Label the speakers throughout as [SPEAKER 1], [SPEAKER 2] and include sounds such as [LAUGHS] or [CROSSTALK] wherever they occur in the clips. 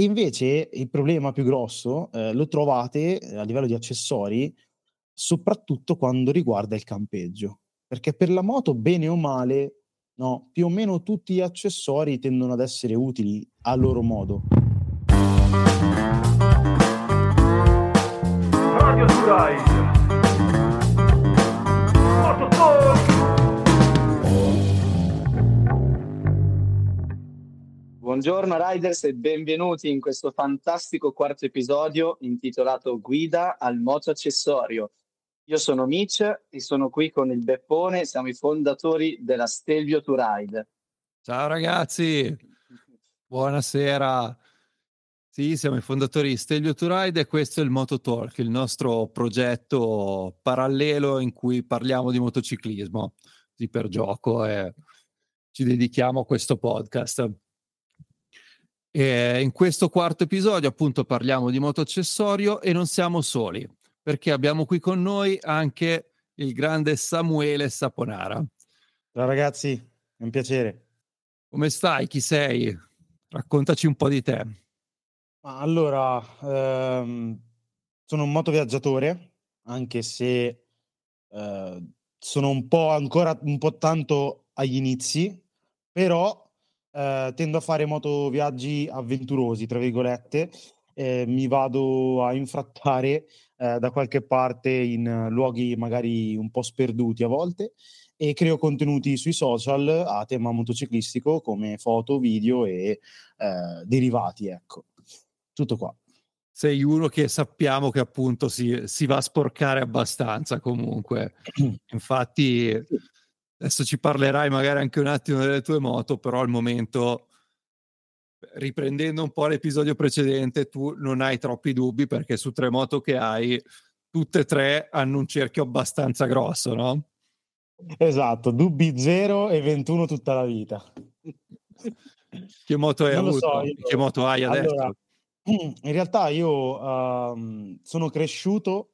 [SPEAKER 1] Invece il problema più grosso eh, lo trovate eh, a livello di accessori, soprattutto quando riguarda il campeggio. Perché per la moto, bene o male, no, più o meno tutti gli accessori tendono ad essere utili a loro modo. Radio Durai
[SPEAKER 2] Buongiorno Riders e benvenuti in questo fantastico quarto episodio intitolato Guida al moto accessorio. Io sono Mitch e sono qui con il Beppone, siamo i fondatori della Stelvio to Ride.
[SPEAKER 3] Ciao ragazzi, buonasera. Sì, siamo i fondatori di Stelvio to Ride e questo è il Moto Talk, il nostro progetto parallelo in cui parliamo di motociclismo, di per gioco e ci dedichiamo a questo podcast. E in questo quarto episodio appunto parliamo di motoaccessorio e non siamo soli perché abbiamo qui con noi anche il grande Samuele Saponara.
[SPEAKER 1] Ciao ragazzi, è un piacere.
[SPEAKER 3] Come stai? Chi sei? Raccontaci un po' di te.
[SPEAKER 1] Allora, ehm, sono un motoviaggiatore, anche se eh, sono un po' ancora un po' tanto agli inizi, però eh, tendo a fare motoviaggi avventurosi, tra virgolette, eh, mi vado a infrattare eh, da qualche parte in luoghi magari un po' sperduti a volte e creo contenuti sui social a tema motociclistico come foto, video e eh, derivati, ecco. Tutto qua.
[SPEAKER 3] Sei uno che sappiamo che appunto si, si va a sporcare abbastanza comunque. [CLEARS THROAT] Infatti Adesso ci parlerai magari anche un attimo delle tue moto, però al momento, riprendendo un po' l'episodio precedente, tu non hai troppi dubbi perché su tre moto che hai, tutte e tre hanno un cerchio abbastanza grosso, no?
[SPEAKER 1] Esatto, dubbi zero e 21 tutta la vita.
[SPEAKER 3] Che moto hai avuto? So, io... Che moto hai adesso? Allora, [CLEARS THROAT]
[SPEAKER 1] in realtà io uh, sono cresciuto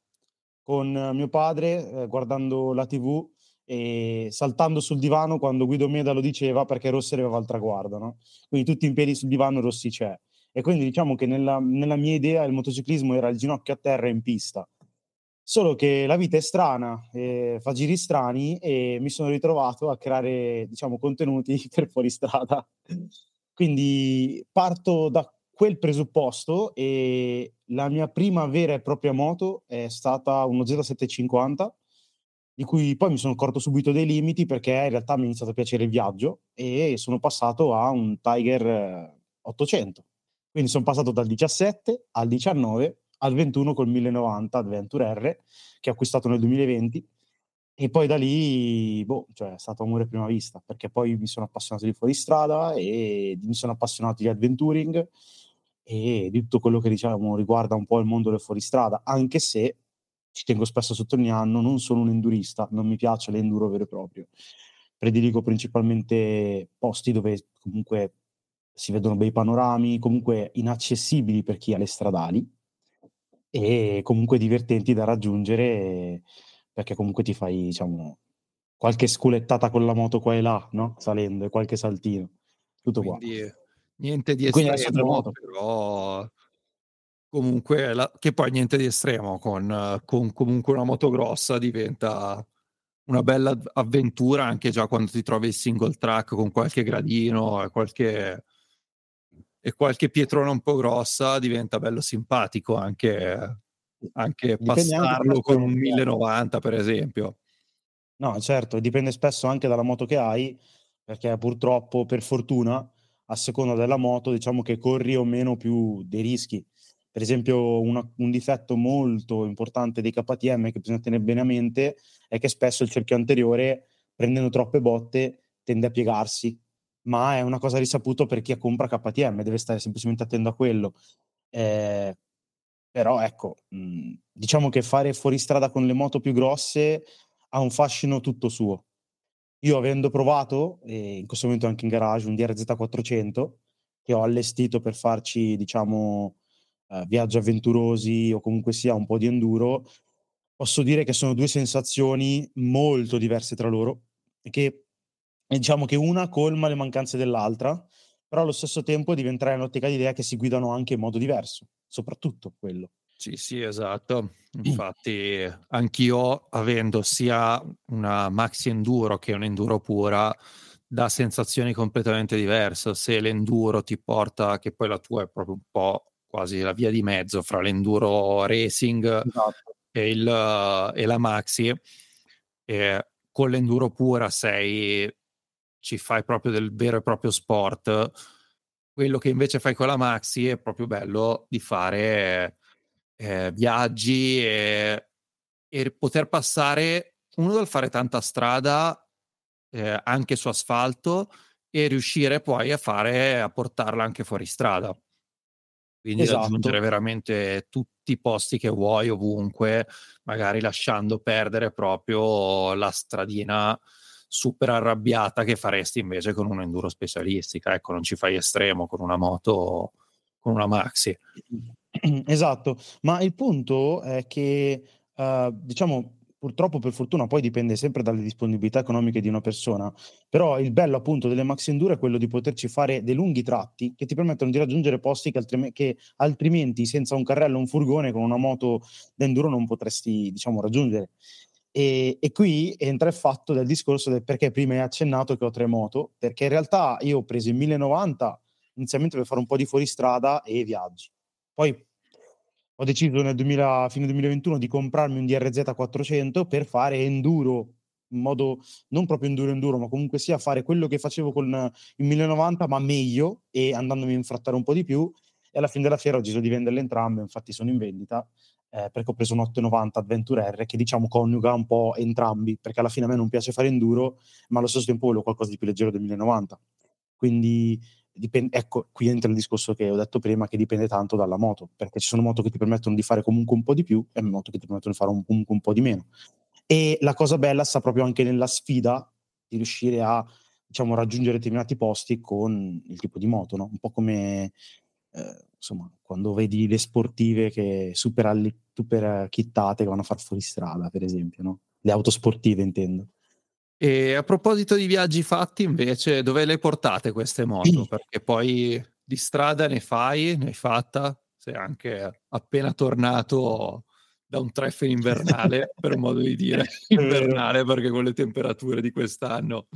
[SPEAKER 1] con mio padre eh, guardando la TV e saltando sul divano quando Guido Meda lo diceva perché Rossi arrivava al traguardo, no? Quindi tutti in piedi sul divano Rossi c'è. E quindi diciamo che nella, nella mia idea il motociclismo era il ginocchio a terra in pista. Solo che la vita è strana, eh, fa giri strani e mi sono ritrovato a creare, diciamo, contenuti [LAUGHS] per fuoristrada. Quindi parto da quel presupposto e la mia prima vera e propria moto è stata uno Z750 di cui poi mi sono accorto subito dei limiti perché in realtà mi è iniziato a piacere il viaggio e sono passato a un Tiger 800. Quindi sono passato dal 17 al 19 al 21 col 1090 Adventure R che ho acquistato nel 2020 e poi da lì, boh, cioè è stato amore a prima vista perché poi mi sono appassionato di fuoristrada e mi sono appassionato di adventuring e di tutto quello che diciamo riguarda un po' il mondo del fuoristrada, anche se ci tengo spesso a sottolineare, non sono un endurista, non mi piace l'enduro vero e proprio. Prediligo principalmente posti dove comunque si vedono bei panorami, comunque inaccessibili per chi ha le stradali e comunque divertenti da raggiungere perché comunque ti fai, diciamo, qualche sculettata con la moto qua e là, no? Salendo e qualche saltino. Tutto
[SPEAKER 3] Quindi, qua. Niente di estremo, però comunque la, che poi niente di estremo con, con, comunque una moto grossa diventa una bella avventura anche già quando ti trovi il single track con qualche gradino e qualche, e qualche pietrona un po' grossa diventa bello simpatico anche, anche passarlo con un 1090 per esempio.
[SPEAKER 1] No certo dipende spesso anche dalla moto che hai perché purtroppo per fortuna a seconda della moto diciamo che corri o meno più dei rischi per esempio, una, un difetto molto importante dei KTM che bisogna tenere bene a mente è che spesso il cerchio anteriore, prendendo troppe botte, tende a piegarsi. Ma è una cosa risaputa per chi compra KTM, deve stare semplicemente attento a quello. Eh, però ecco, mh, diciamo che fare fuoristrada con le moto più grosse ha un fascino tutto suo. Io avendo provato, e in questo momento anche in garage, un DRZ 400 che ho allestito per farci, diciamo, uh, viaggi avventurosi o comunque sia un po' di enduro, posso dire che sono due sensazioni molto diverse tra loro e che diciamo che una colma le mancanze dell'altra però allo stesso tempo diventare nell'ottica l'idea che si guidano anche in modo diverso, soprattutto quello.
[SPEAKER 3] Sì, sì, esatto. [CLEARS THROAT] Infatti, anch'io, avendo sia una maxi enduro che un enduro pura, da sensazioni completamente diverse. Se l'enduro ti porta, che poi la tua è proprio un po' quasi la via di mezzo fra l'enduro racing esatto. e, il, e, la maxi, e con l'enduro pura sei, ci fai proprio del vero e proprio sport. Quello che invece fai con la maxi è proprio bello di fare eh, viaggi e, e poter passare uno dal fare tanta strada eh, anche su asfalto e riuscire poi a fare a portarla anche fuori strada. Quindi esatto. raggiungere veramente tutti i posti che vuoi ovunque, magari lasciando perdere proprio la stradina super arrabbiata che faresti invece con un enduro specialistica. Ecco, non ci fai estremo con una moto, con una maxi.
[SPEAKER 1] Esatto, ma il punto è che, uh, diciamo, purtroppo per fortuna poi dipende sempre dalle disponibilità economiche di una persona, però il bello appunto delle Max Enduro è quello di poterci fare dei lunghi tratti che ti permettono di raggiungere posti che, altrim- che altrimenti senza un carrello un furgone con una moto d'enduro non potresti diciamo raggiungere. E, e, qui entra il fatto del discorso del perché prima hai accennato che ho tre moto, perché in realtà io ho preso il 1090 inizialmente per fare un po' di fuoristrada e viaggi. Poi ho deciso nel 2000, fine 2021 di comprarmi un DRZ 400 per fare enduro in modo non proprio enduro enduro, ma comunque sia fare quello che facevo con il 1090, ma meglio e andandomi a infrattare un po' di più. E alla fine della fiera ho deciso di venderle entrambe, infatti sono in vendita. Eh, perché ho preso un 890 Adventure R che diciamo coniuga un po' entrambi, perché alla fine a me non piace fare enduro, ma allo stesso tempo voglio qualcosa di più leggero del 1090. Quindi dipende, ecco, qui entra il discorso che ho detto prima, che dipende tanto dalla moto, perché ci sono moto che ti permettono di fare comunque un po' di più e moto che ti permettono di fare un, comunque un po' di meno. E la cosa bella sta proprio anche nella sfida di riuscire a diciamo, raggiungere determinati posti con il tipo di moto, no? un po' come eh, insomma, quando vedi le sportive che super, super kittate che vanno a far fuori strada, per esempio, no? le auto sportive intendo.
[SPEAKER 3] E a proposito di viaggi fatti, invece, dove le portate queste moto? Perché poi di strada ne fai, ne hai fatta, sei anche appena tornato da un treffe invernale, [LAUGHS] per modo di dire, invernale, perché con le temperature di quest'anno.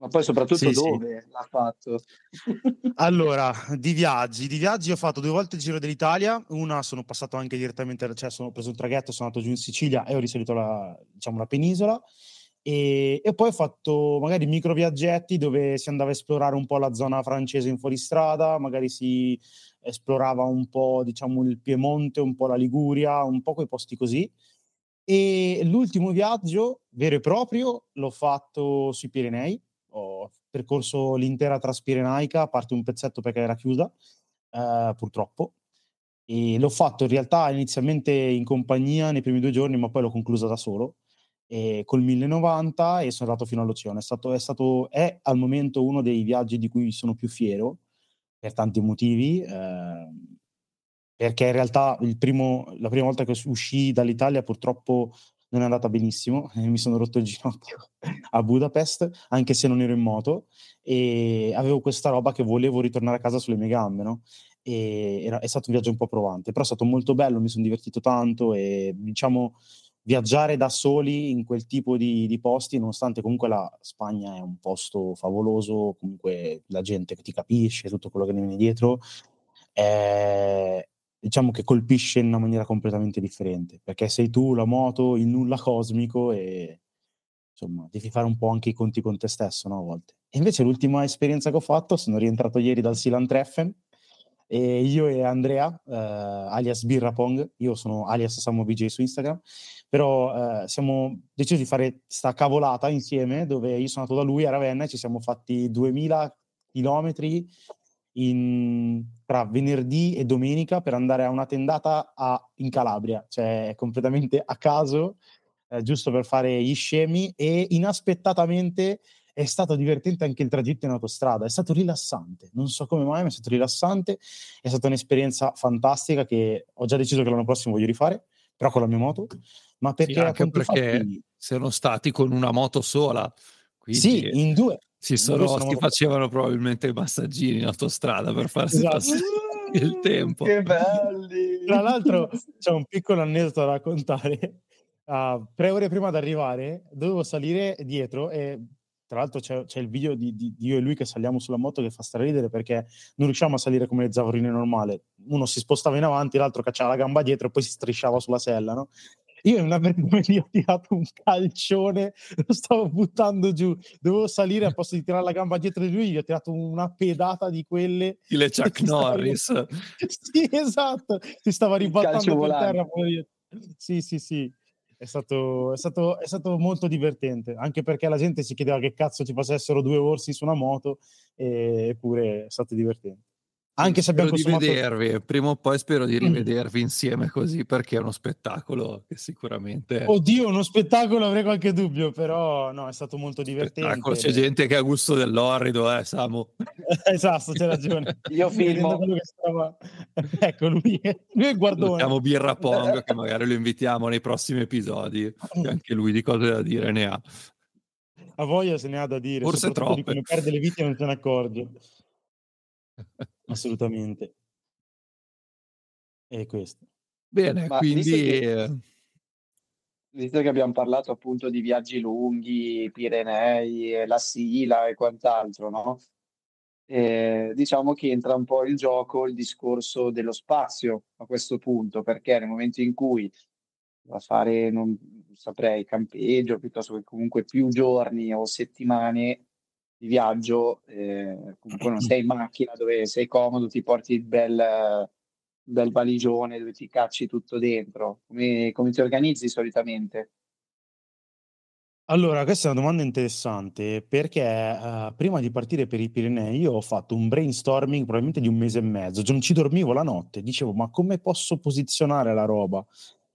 [SPEAKER 2] Ma poi soprattutto sì, dove sì. l'ha fatto? [LAUGHS]
[SPEAKER 1] allora, di viaggi. Di viaggi ho fatto due volte il Giro dell'Italia. Una sono passato anche direttamente, cioè sono preso un traghetto, sono andato giù in Sicilia e ho risalito la, diciamo, la penisola. E, e, poi ho fatto magari micro viaggetti dove si andava a esplorare un po' la zona francese in fuoristrada, magari si esplorava un po' diciamo il Piemonte, un po' la Liguria, un po' quei posti così. E l'ultimo viaggio vero e proprio l'ho fatto sui Pirenei, ho percorso l'intera Transpirenaica, a parte un pezzetto perché era chiusa, eh, purtroppo. E l'ho fatto in realtà inizialmente in compagnia nei primi due giorni, ma poi l'ho conclusa da solo eh, col 1090 e sono andato fino all'Oceano. È stato, è stato, è al momento uno dei viaggi di cui sono più fiero per tanti motivi. Eh, perché in realtà primo, la prima volta che uscì dall'Italia purtroppo non è andata benissimo, [LAUGHS] mi sono rotto il ginocchio [LAUGHS] a Budapest, anche se non ero in moto, e avevo questa roba che volevo ritornare a casa sulle mie gambe, no? E era, è stato un viaggio un po' provante, però è stato molto bello, mi sono divertito tanto e diciamo viaggiare da soli in quel tipo di, di, posti, nonostante comunque la Spagna è un posto favoloso, comunque la gente che ti capisce, tutto quello che ne viene dietro, è, diciamo che colpisce in una maniera completamente differente, perché sei tu la moto, il nulla cosmico e insomma devi fare un po' anche i conti con te stesso no, a volte. E invece l'ultima esperienza che ho fatto, sono rientrato ieri dal Silan Treffen, e io e Andrea, eh, alias Birrapong, io sono alias Samo BJ su Instagram, però eh, siamo decisi di fare sta cavolata insieme dove io sono andato da lui a Ravenna e ci siamo fatti 2000 chilometri in, tra venerdì e domenica per andare a una tendata a, in Calabria, cioè completamente a caso, eh, giusto per fare gli scemi e inaspettatamente è stato divertente anche il tragitto in autostrada, è stato rilassante, non so come mai, ma è stato rilassante, è stata un'esperienza fantastica che ho già deciso che l'anno prossimo voglio rifare, però con la mia moto, ma perché... Sì,
[SPEAKER 3] anche perché fatti... sono stati con una moto sola.
[SPEAKER 1] Quindi... Sì, in due,
[SPEAKER 3] Si, sono, si facevano probabilmente i massaggini in autostrada per farsi esatto. passare il tempo.
[SPEAKER 2] Che belli!
[SPEAKER 1] Tra l'altro c'è un piccolo aneddoto da raccontare. Uh, tre ore prima di arrivare dovevo salire dietro e tra l'altro c'è, c'è il video di, di, di, io e lui che saliamo sulla moto che fa ridere perché non riusciamo a salire come le zavorine normali. Uno si spostava in avanti, l'altro cacciava la gamba dietro e poi si strisciava sulla sella, no? Io in una vergogna gli ho tirato un calcione, lo stavo buttando giù, dovevo salire a posto di tirare la gamba dietro di lui, gli ho tirato una pedata di quelle.
[SPEAKER 3] Le Chuck Norris.
[SPEAKER 1] Stava... [LAUGHS] sì, esatto, si stava ribaltando per terra. Sì, sì, sì. È stato, è, stato, è stato, molto divertente, anche perché la gente si chiedeva che cazzo ci facessero due orsi su una moto, eppure è stato divertente.
[SPEAKER 3] Anche se abbiamo consumato... di vedervi, prima o poi spero di rivedervi insieme così perché è uno spettacolo che sicuramente...
[SPEAKER 1] Oddio, uno spettacolo avrei qualche dubbio, però no, è stato molto divertente. Spettacolo.
[SPEAKER 3] C'è gente che ha gusto dell'orrido, eh, Samu. [LAUGHS]
[SPEAKER 1] esatto, c'è ragione. [LAUGHS]
[SPEAKER 2] Io filmo.
[SPEAKER 1] Stava... [LAUGHS] ecco, lui, lui è il guardone.
[SPEAKER 3] Siamo Birra Pong, che magari lo invitiamo nei prossimi episodi, che anche lui di cose da dire ne ha.
[SPEAKER 1] A voglia se ne ha da dire,
[SPEAKER 3] Forse troppo. di
[SPEAKER 1] come perde le vite non se ne accorge. Assolutamente. È questo.
[SPEAKER 3] Bene, Ma quindi... Visto che,
[SPEAKER 2] visto che, abbiamo parlato appunto di viaggi lunghi, Pirenei, la Sila e quant'altro, no? Eh, diciamo che entra un po' in gioco il discorso dello spazio a questo punto, perché nel momento in cui va a fare, non saprei, campeggio, piuttosto che comunque più giorni o settimane, di viaggio, eh, comunque non [CLEARS THROAT] sei in macchina dove sei comodo, ti porti il bel, bel valigione dove ti cacci tutto dentro. Come, come ti organizzi solitamente?
[SPEAKER 1] Allora, questa è una domanda interessante perché uh, prima di partire per i Pirenei io ho fatto un brainstorming probabilmente di un mese e mezzo, non ci dormivo la notte, dicevo ma come posso posizionare la roba?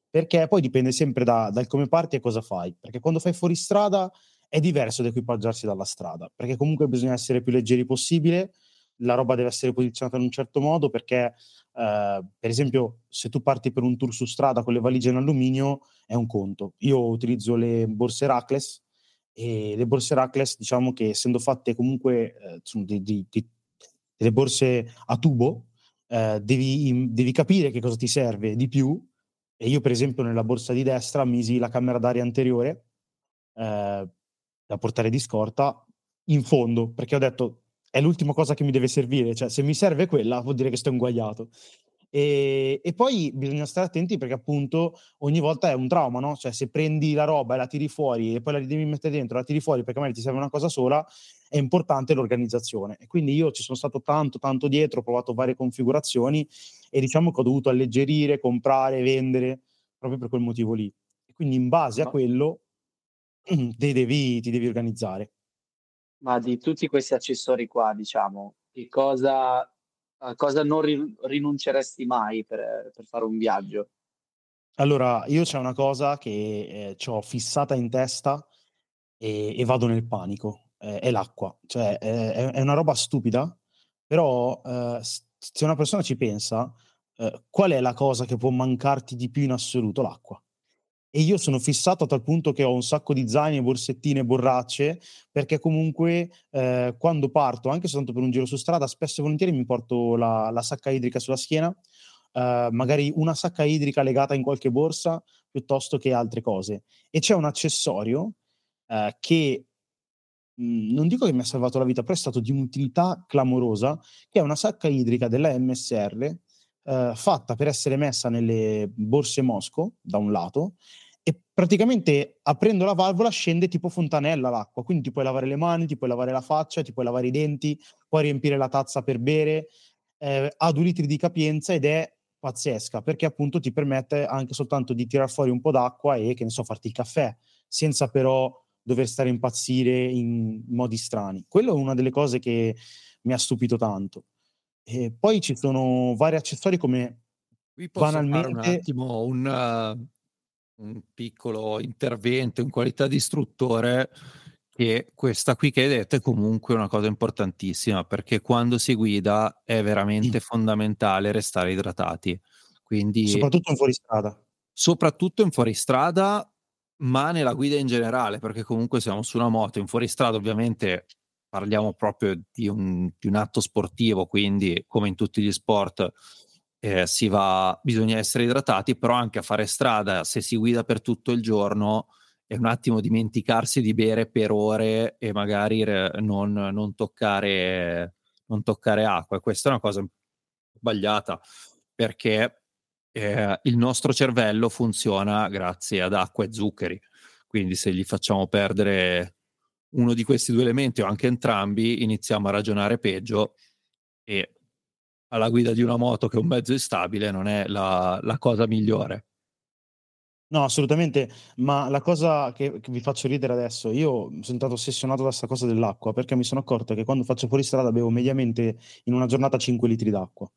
[SPEAKER 1] Perché poi dipende sempre da, dal come parti e cosa fai, perché quando fai fuori strada è diverso da equipaggiarsi dalla strada, perché comunque bisogna essere più leggeri possibile, la roba deve essere posizionata in un certo modo perché, eh, per esempio, se tu parti per un tour su strada con le valigie in alluminio è un conto. Io utilizzo le borse Rackless e le borse Rackless, diciamo che essendo fatte comunque eh, sono di, di, di, delle borse a tubo, eh, devi, devi capire che cosa ti serve di più. E io, per esempio, nella borsa di destra misi la camera d'aria anteriore, eh, da portare di scorta in fondo, perché ho detto è l'ultima cosa che mi deve servire, cioè se mi serve quella vuol dire che sto inguagliato. E, e, poi bisogna stare attenti perché appunto ogni volta è un trauma, no? Cioè se prendi la roba e la tiri fuori e poi la devi mettere dentro, la tiri fuori perché magari ti serve una cosa sola, è importante l'organizzazione. E quindi io ci sono stato tanto, tanto dietro, ho provato varie configurazioni e diciamo che ho dovuto alleggerire, comprare, vendere proprio per quel motivo lì. E quindi in base a quello ti devi, ti devi organizzare.
[SPEAKER 2] Ma di tutti questi accessori qua, diciamo, che cosa, a cosa non ri- rinunceresti mai per, per, fare un viaggio?
[SPEAKER 1] Allora, io c'è una cosa che eh, ho fissata in testa e, e vado nel panico, eh, è l'acqua. Cioè, è, è, una roba stupida, però eh, se una persona ci pensa, eh, qual è la cosa che può mancarti di più in assoluto? L'acqua e io sono fissato a tal punto che ho un sacco di zaini, borsettine, borracce, perché comunque eh, quando parto, anche soltanto per un giro su strada, spesso e volentieri mi porto la, la sacca idrica sulla schiena, eh, magari una sacca idrica legata in qualche borsa, piuttosto che altre cose. E c'è un accessorio eh, che mhmm, non dico che mi ha salvato la vita, però è stato di un'utilità clamorosa, che è una sacca idrica della MSR, eh, fatta per essere messa nelle borse Mosco, da un lato, e praticamente aprendo la valvola scende tipo fontanella l'acqua, quindi ti puoi lavare le mani, ti puoi lavare la faccia, ti puoi lavare i denti, puoi riempire la tazza per bere, eh, ha due litri di capienza ed è pazzesca perché appunto ti permette anche soltanto di tirar fuori un po' d'acqua e che ne so farti il caffè senza però dover stare a impazzire in modi strani. Quello è una delle cose che mi ha stupito tanto. E poi ci sono vari accessori come
[SPEAKER 3] Qui posso banalmente... fare un attimo un, un piccolo intervento in qualità di istruttore che questa qui che hai detto è comunque una cosa importantissima perché quando si guida è veramente sì. fondamentale restare idratati. Quindi,
[SPEAKER 1] soprattutto in fuoristrada.
[SPEAKER 3] Soprattutto in fuoristrada, ma nella guida in generale, perché comunque siamo su una moto, in fuoristrada ovviamente parliamo proprio di un, di un, atto sportivo, quindi come in tutti gli sport eh, va, bisogna essere idratati, però anche a fare strada, se si guida per tutto il giorno, è un attimo dimenticarsi di bere per ore e magari non, non, toccare, non toccare acqua. E questa è una cosa sbagliata perché eh, il nostro cervello funziona grazie ad acqua e zuccheri. Quindi se gli facciamo perdere uno di questi due elementi o anche entrambi, iniziamo a ragionare peggio e alla guida di una moto che è un mezzo instabile non è la, la cosa migliore.
[SPEAKER 1] No, assolutamente, ma la cosa che, che vi faccio ridere adesso, io sono stato ossessionato da questa cosa dell'acqua perché mi sono accorto che quando faccio fuori strada bevo mediamente in una giornata 5 litri d'acqua.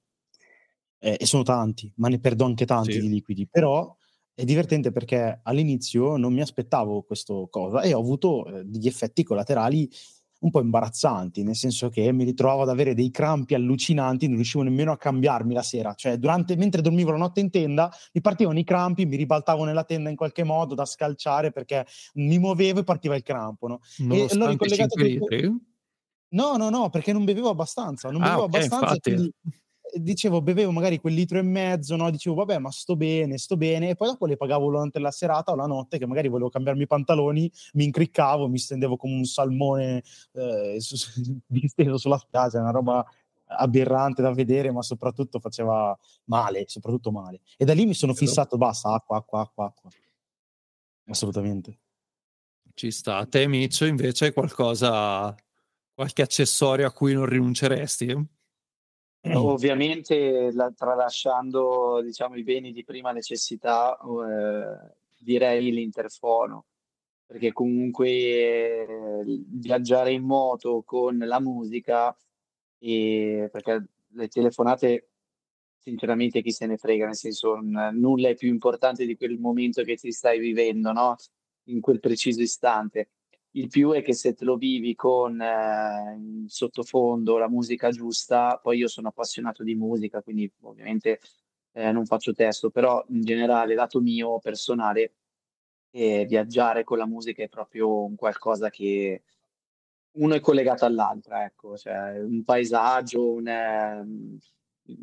[SPEAKER 1] Eh, e sono tanti, ma ne perdo anche tanti sì. di liquidi. Però è divertente perché all'inizio non mi aspettavo questa cosa e ho avuto eh, degli effetti collaterali un po' imbarazzanti, nel senso che mi ritrovavo ad avere dei crampi allucinanti, non riuscivo nemmeno a cambiarmi la sera, cioè durante, mentre dormivo la notte in tenda mi partivano i crampi, mi ribaltavo nella tenda in qualche modo da scalciare perché mi muovevo e partiva il crampo. No?
[SPEAKER 3] E l'ho ricollegato tutto...
[SPEAKER 1] No, no, no, perché non bevevo abbastanza, non bevevo ah, okay, abbastanza, quindi dicevo, bevevo magari quel litro e mezzo, no? dicevo, vabbè, ma sto bene, sto bene, e poi dopo le pagavo durante la serata o la notte, che magari volevo cambiarmi i pantaloni, mi incriccavo, mi stendevo come un salmone eh, su, [LAUGHS] disteso sulla spiaggia, una roba aberrante da vedere, ma soprattutto faceva male, soprattutto male. E da lì mi sono fissato, basta, acqua, acqua, acqua, acqua. Assolutamente.
[SPEAKER 3] Ci sta. Te, Mitch, invece, qualcosa, qualche accessorio a cui non rinunceresti?
[SPEAKER 2] Ovviamente la, tralasciando diciamo, i beni di prima necessità, eh, direi l'interfono, perché comunque eh, viaggiare in moto con la musica, e, perché le telefonate sinceramente chi se ne frega, nel senso n- nulla è più importante di quel momento che ti stai vivendo, no? In quel preciso istante. Il più è che se te lo vivi con eh, sottofondo la musica giusta, poi io sono appassionato di musica, quindi ovviamente eh, non faccio testo, però in generale, lato mio personale, eh, viaggiare con la musica è proprio un qualcosa che uno è collegato all'altra, ecco, cioè un paesaggio, un, ehm,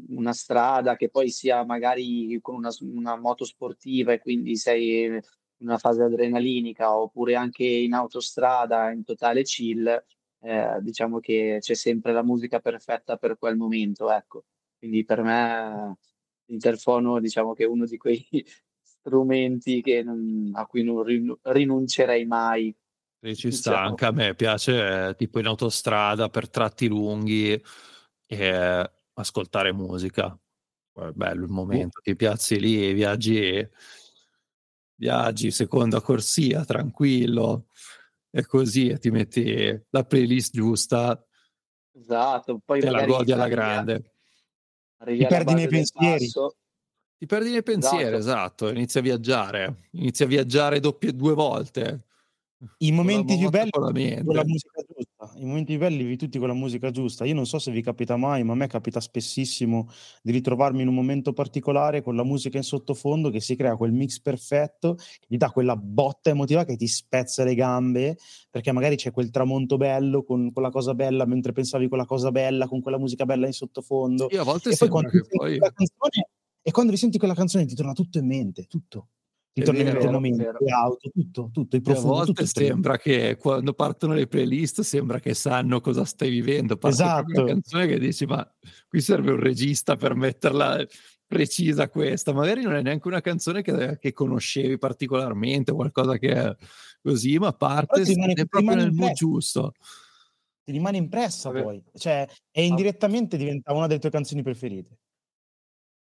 [SPEAKER 2] una strada che poi sia magari con una, una moto sportiva e quindi sei una fase adrenalinica oppure anche in autostrada in totale chill, eh, diciamo che c'è sempre la musica perfetta per quel momento, ecco. Quindi per me l'interfono diciamo che è uno di quei [LAUGHS] strumenti non, a cui non rinuncerei mai.
[SPEAKER 3] Sì, ci sta, diciamo. anche a me piace eh, tipo in autostrada per tratti lunghi e ascoltare musica. È bello il momento, ti piazzi lì e viaggi viaggi, seconda corsia, tranquillo, e così e ti metti la playlist giusta.
[SPEAKER 2] Esatto, poi
[SPEAKER 3] te la godi alla grande.
[SPEAKER 1] Ti perdi nei pensieri.
[SPEAKER 3] Ti perdi nei pensieri, esatto. esatto. Inizi a viaggiare, inizi a viaggiare doppie due volte.
[SPEAKER 1] I momenti più belli con la musica giusta, i momenti belli vivi tutti con la musica giusta. Io non so se vi capita mai, ma a me capita spessissimo di ritrovarmi in un momento particolare con la musica in sottofondo che si crea quel mix perfetto, che ti dà quella botta emotiva che ti spezza le gambe, perché magari c'è quel tramonto bello con quella cosa bella mentre pensavi quella cosa bella, con quella musica bella in sottofondo.
[SPEAKER 3] Sì, a volte e poi quando, poi...
[SPEAKER 1] canzone, e quando risenti quella canzone ti torna tutto in mente, tutto ritorni mente momento, le auto, tutto, tutto, i
[SPEAKER 3] profondi. A volte sembra che quando partono le playlist sembra che sanno cosa stai vivendo. Parte esatto. una canzone che dici ma qui serve un regista per metterla precisa questa. Magari non è neanche una canzone che, che conoscevi particolarmente, qualcosa che è così, ma parte rimane, proprio nel mood giusto.
[SPEAKER 1] Ti rimane impressa Vabbè. poi, cioè, e indirettamente diventa una delle tue canzoni preferite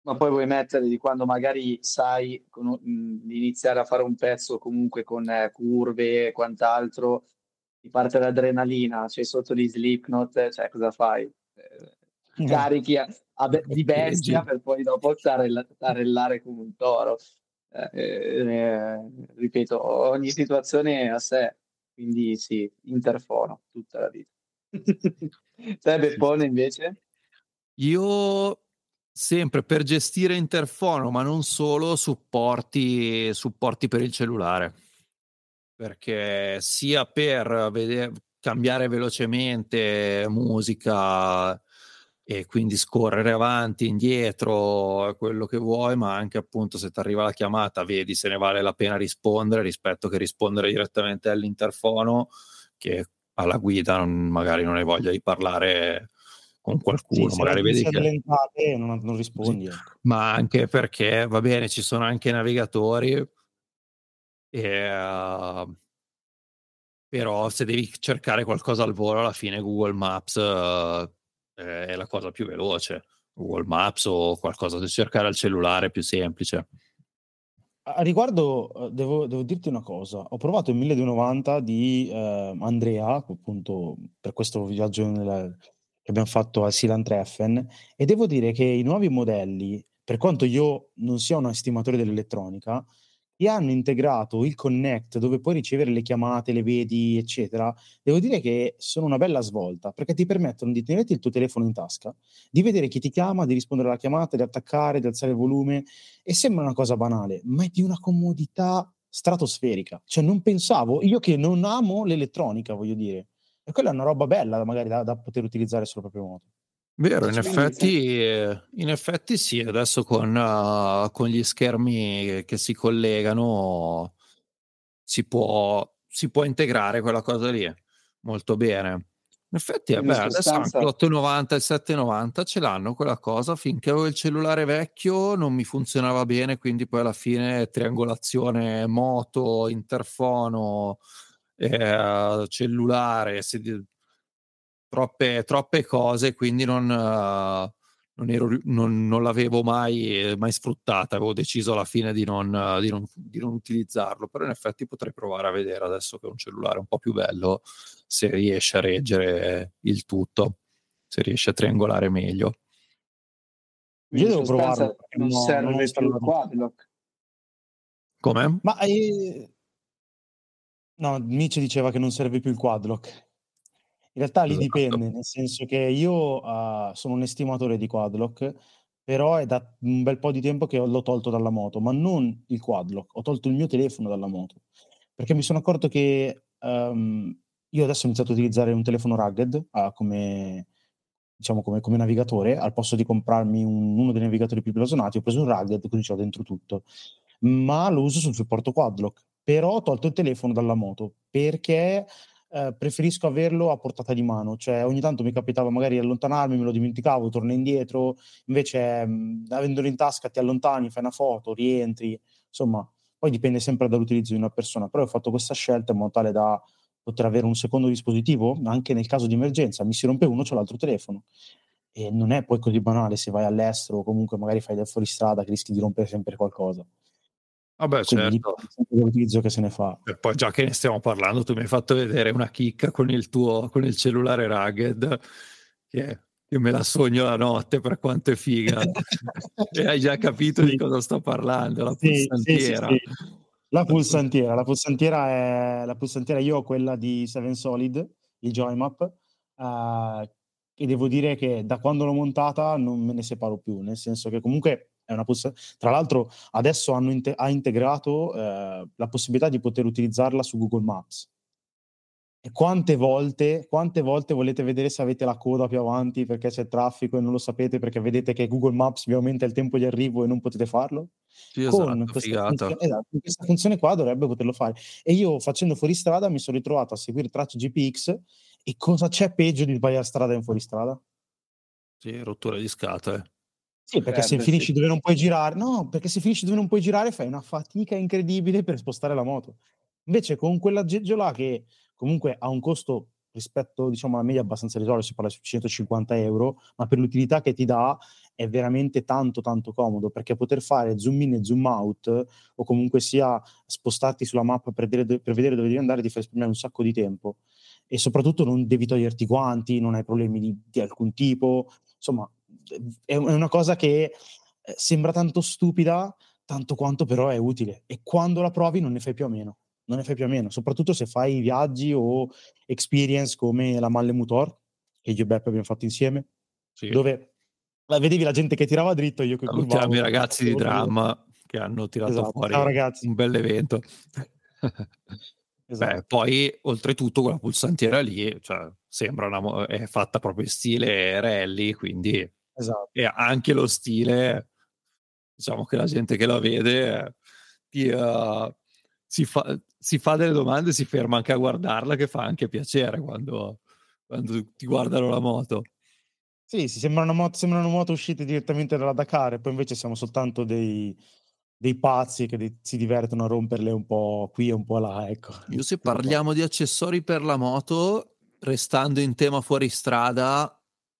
[SPEAKER 2] ma poi vuoi mettere di quando magari sai con, di iniziare a fare un pezzo comunque con eh, curve e quant'altro, ti parte l'adrenalina, c'è sotto di Slipknot, cioè cosa fai? Eh, [LAUGHS] carichi a, a di bestia per poi dopo tarell- tarellare come un toro. Eh, eh, ripeto, ogni situazione a sé, quindi sì, interfono tutta la vita. [LAUGHS] Te Beppone invece?
[SPEAKER 3] Io sempre per gestire interfono, ma non solo, supporti, supporti per il cellulare. Perché sia per vedere, cambiare velocemente musica e quindi scorrere avanti, indietro, quello che vuoi, ma anche appunto se ti arriva la chiamata, vedi se ne vale la pena rispondere rispetto che rispondere direttamente all'interfono, che alla guida non, magari non hai voglia di parlare con qualcuno, sì, magari vedi
[SPEAKER 1] che non, non rispondi. Sì.
[SPEAKER 3] Ecco. Ma anche perché va bene, ci sono anche navigatori e, uh, però se devi cercare qualcosa al volo alla fine Google Maps uh, è la cosa più veloce. Google Maps o qualcosa da cercare al cellulare più semplice.
[SPEAKER 1] A riguardo, eh, devo, devo, dirti una cosa. Ho provato il 1290 di eh, Andrea, appunto, per questo viaggio nella, che abbiamo fatto al Silan Treffen, e devo dire che i nuovi modelli, per quanto io non sia un estimatore dell'elettronica, e hanno integrato il connect dove puoi ricevere le chiamate, le vedi, eccetera, devo dire che sono una bella svolta perché ti permettono di tenerti il tuo telefono in tasca, di vedere chi ti chiama, di rispondere alla chiamata, di attaccare, di alzare il volume e sembra una cosa banale, ma è di una comodità stratosferica. Cioè non pensavo, io che non amo l'elettronica, voglio dire, e quella è una roba bella magari da, da poter utilizzare sulla propria moto.
[SPEAKER 3] Vero, in effetti, in effetti sì, adesso con, uh, con gli schermi che si collegano si può, si può integrare quella cosa lì molto bene. In effetti, eh, beh, adesso anche l'890 e il 790 ce l'hanno quella cosa. Finché avevo il cellulare vecchio non mi funzionava bene, quindi poi alla fine triangolazione moto, interfono, eh, cellulare, si, troppe, troppe cose, quindi non, uh, non, ero, non, non l'avevo mai, mai, sfruttata. Avevo deciso alla fine di non, uh, di, di non, utilizzarlo, però in effetti potrei provare a vedere adesso che ho un cellulare un po' più bello se riesce a reggere il tutto, se riesce a triangolare meglio.
[SPEAKER 2] Io devo provare. Non no, serve non più il quadlock.
[SPEAKER 3] Come?
[SPEAKER 1] Ma eh, no, Nietzsche diceva che non serve più il quadlock. In realtà lì esatto. dipende, nel senso che io uh, sono un estimatore di quadlock, però è da un bel po' di tempo che l'ho tolto dalla moto, ma non il quadlock, ho tolto il mio telefono dalla moto, perché mi sono accorto che um, io adesso ho iniziato a utilizzare un telefono rugged uh, come, diciamo, come, come, navigatore, al posto di comprarmi un, uno dei navigatori più blasonati, ho preso un rugged, così ho dentro tutto, ma lo uso sul supporto quadlock, però ho tolto il telefono dalla moto, perché eh, preferisco averlo a portata di mano, cioè ogni tanto mi capitava magari di allontanarmi, me lo dimenticavo, torno indietro, invece mh, mhmm, avendolo in tasca ti allontani, fai una foto, rientri, insomma, poi dipende sempre dall'utilizzo di una persona, però ho fatto questa scelta in modo tale da poter avere un secondo dispositivo, anche nel caso di emergenza, mi si rompe uno, c'ho l'altro telefono. E non è poi così banale se vai all'estero o comunque magari fai del fuoristrada che rischi di rompere sempre qualcosa.
[SPEAKER 3] Vabbè, Quindi certo.
[SPEAKER 1] l'utilizzo che se ne fa.
[SPEAKER 3] E poi già che ne stiamo parlando, tu mi hai fatto vedere una chicca con il tuo con il cellulare rugged che io me la sogno la notte per quanto è figa. [LAUGHS] e hai già capito sì. di cosa sto parlando, la pulsantiera. Sì, sì,
[SPEAKER 1] la pulsantiera, la pulsantiera è la pulsantiera io ho quella di Seven Solid, il Joymap, uh, e devo dire che da quando l'ho montata non me ne separo più, nel senso che comunque è una poss- Tra l'altro, adesso hanno inte- ha integrato eh, la possibilità di poter utilizzarla su Google Maps. E quante volte, quante volte volete vedere se avete la coda più avanti perché c'è traffico e non lo sapete perché vedete che Google Maps vi aumenta il tempo di arrivo e non potete farlo?
[SPEAKER 3] Sì, esatto, con, questa
[SPEAKER 1] funzione, esatto, con questa funzione qua dovrebbe poterlo fare. E io facendo fuoristrada mi sono ritrovato a seguire tracce GPX e cosa c'è peggio di sbagliare strada in fuoristrada?
[SPEAKER 3] Sì, rottura di scatole.
[SPEAKER 1] Sì, perché se finisci dove non puoi girare, no, perché se finisci dove non puoi girare fai una fatica incredibile per spostare la moto. Invece con quell'aggeggio là che comunque ha un costo rispetto diciamo alla media abbastanza risolto, si parla di 150 euro, ma per l'utilità che ti dà è veramente tanto tanto comodo perché poter fare zoom in e zoom out o comunque sia spostarti sulla mappa per vedere, per vedere dove devi andare ti fa risparmiare un sacco di tempo. E soprattutto non devi toglierti i guanti, non hai problemi di, di alcun tipo, insomma è una cosa che eh, sembra tanto stupida, tanto quanto però è utile. E quando la provi non ne fai più a meno. Non ne fai più a meno, soprattutto se fai viaggi o experience come la Malle Mutor, che io e Beppe abbiamo fatto insieme, sì. dove vedevi la gente che tirava dritto io che
[SPEAKER 3] curvavo. i ragazzi di dramma che hanno tirato esatto. fuori Ciao, un bel evento. [LAUGHS] Esatto. Beh, poi oltretutto quella pulsantiera lì, cioè, sembra una, è fatta proprio in stile rally, quindi
[SPEAKER 1] esatto.
[SPEAKER 3] e anche lo stile, diciamo che la gente che la vede ti, uh, si, fa, si, fa, delle domande, si ferma anche a guardarla, che fa anche piacere quando, quando ti guardano la moto.
[SPEAKER 1] Sì, sì sembrano, moto, sembrano moto uscite direttamente dalla Dakar, poi invece siamo soltanto dei, dei pazzi che di- si divertono a romperle un po' qui e un po' là, ecco.
[SPEAKER 3] Io se [LAUGHS] parliamo di accessori per la moto, restando in tema fuori strada,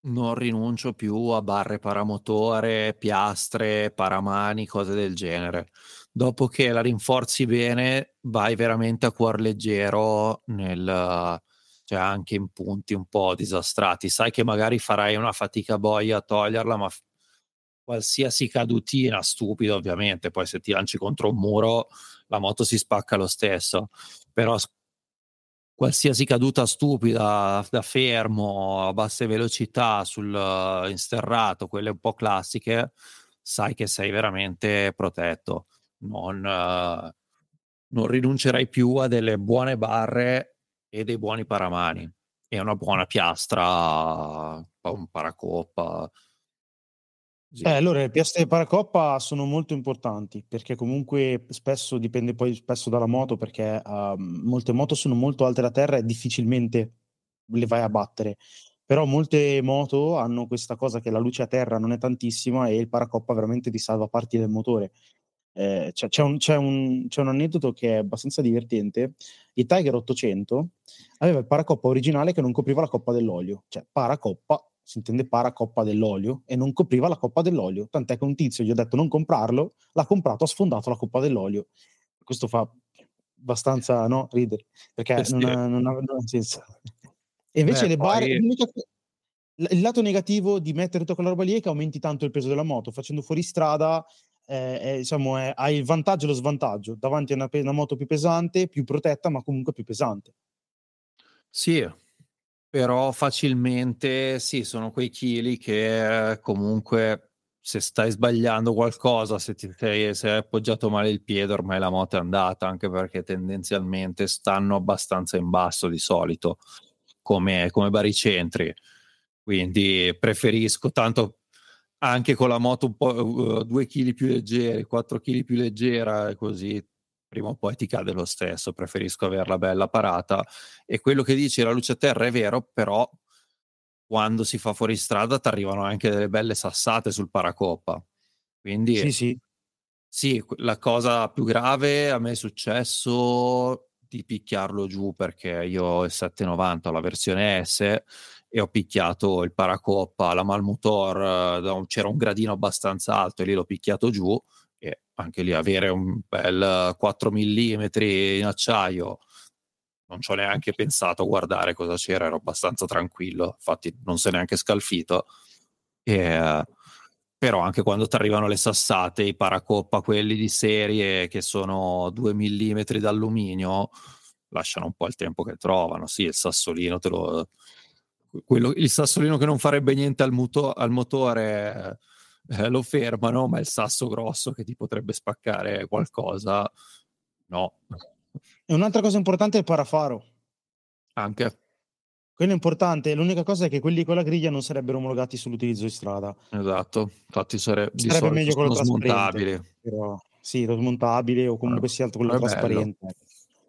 [SPEAKER 3] non rinuncio più a barre paramotore, piastre, paramani, cose del genere. Dopo che la rinforzi bene, vai veramente a cuor leggero nel cioè anche in punti un po' disastrati. Sai che magari farai una fatica boia a toglierla, ma qualsiasi cadutina, stupida ovviamente, poi se ti lanci contro un muro la moto si spacca lo stesso, però qualsiasi caduta stupida da fermo a basse velocità sul uh, insterrato, quelle un po' classiche, sai che sei veramente protetto. Non, uh, non rinuncerai più a delle buone barre e dei buoni paramani e una buona piastra, un paracoppa
[SPEAKER 1] sì. Eh, allora, le piastre di paracoppa sono molto importanti perché comunque spesso dipende poi spesso dalla moto perché uh, molte moto sono molto alte da terra e difficilmente le vai a battere. Però molte moto hanno questa cosa che la luce a terra non è tantissima e il paracoppa veramente ti salva parti del motore. Eh, c'è, un, c'è, un, c'è, un, aneddoto che è abbastanza divertente. Il Tiger 800 aveva il paracoppa originale che non copriva la coppa dell'olio, cioè paracoppa si intende para coppa dell'olio e non copriva la coppa dell'olio, tant'è che un tizio gli ha detto non comprarlo, l'ha comprato, ha sfondato la coppa dell'olio. Questo fa abbastanza no, ridere, perché non ha, non, ha, non ha, senso. E invece Beh, le barre, poi... il lato negativo di mettere tutta quella roba lì è che aumenti tanto il peso della moto, facendo fuori strada eh, è, diciamo, è, hai il vantaggio e lo svantaggio, davanti a una, una moto più pesante, più protetta, ma comunque più pesante.
[SPEAKER 3] Sì, però facilmente sì, sono quei chili che comunque se stai sbagliando qualcosa, se ti sei, se appoggiato male il piede, ormai la moto è andata, anche perché tendenzialmente stanno abbastanza in basso di solito come, come baricentri. Quindi preferisco tanto anche con la moto un po' uh, due kg più leggeri, 4 kg più leggera, così prima o poi ti cade lo stesso, preferisco averla bella parata. E quello che dici, la luce a terra è vero, però quando si fa fuori strada ti arrivano anche delle belle sassate sul paracoppa. Quindi
[SPEAKER 1] sì, sì.
[SPEAKER 3] sì, la cosa più grave a me è successo di picchiarlo giù perché io ho il 790, la versione S e ho picchiato il paracoppa, la Malmotor, c'era un gradino abbastanza alto e lì l'ho picchiato giù anche lì avere un bel 4 mm in acciaio non ci ho neanche pensato a guardare cosa c'era, ero abbastanza tranquillo, infatti non si è neanche scalfito. E, però anche quando ti arrivano le sassate, i paracoppa, quelli di serie che sono 2 mm d'alluminio, lasciano un po' il tempo che trovano. Sì, il sassolino te lo... Quello, il sassolino che non farebbe niente al, muto, al motore eh, [LAUGHS] lo fermano, ma il sasso grosso che ti potrebbe spaccare qualcosa, no.
[SPEAKER 1] E un'altra cosa importante è il parafaro.
[SPEAKER 3] Anche.
[SPEAKER 1] Quello è importante, l'unica cosa è che quelli con la griglia non sarebbero omologati sull'utilizzo di strada.
[SPEAKER 3] Esatto, infatti sare-
[SPEAKER 1] sarebbe meglio quello smontabile. Però, sì, lo smontabile o comunque sia altro quello trasparente. Bello.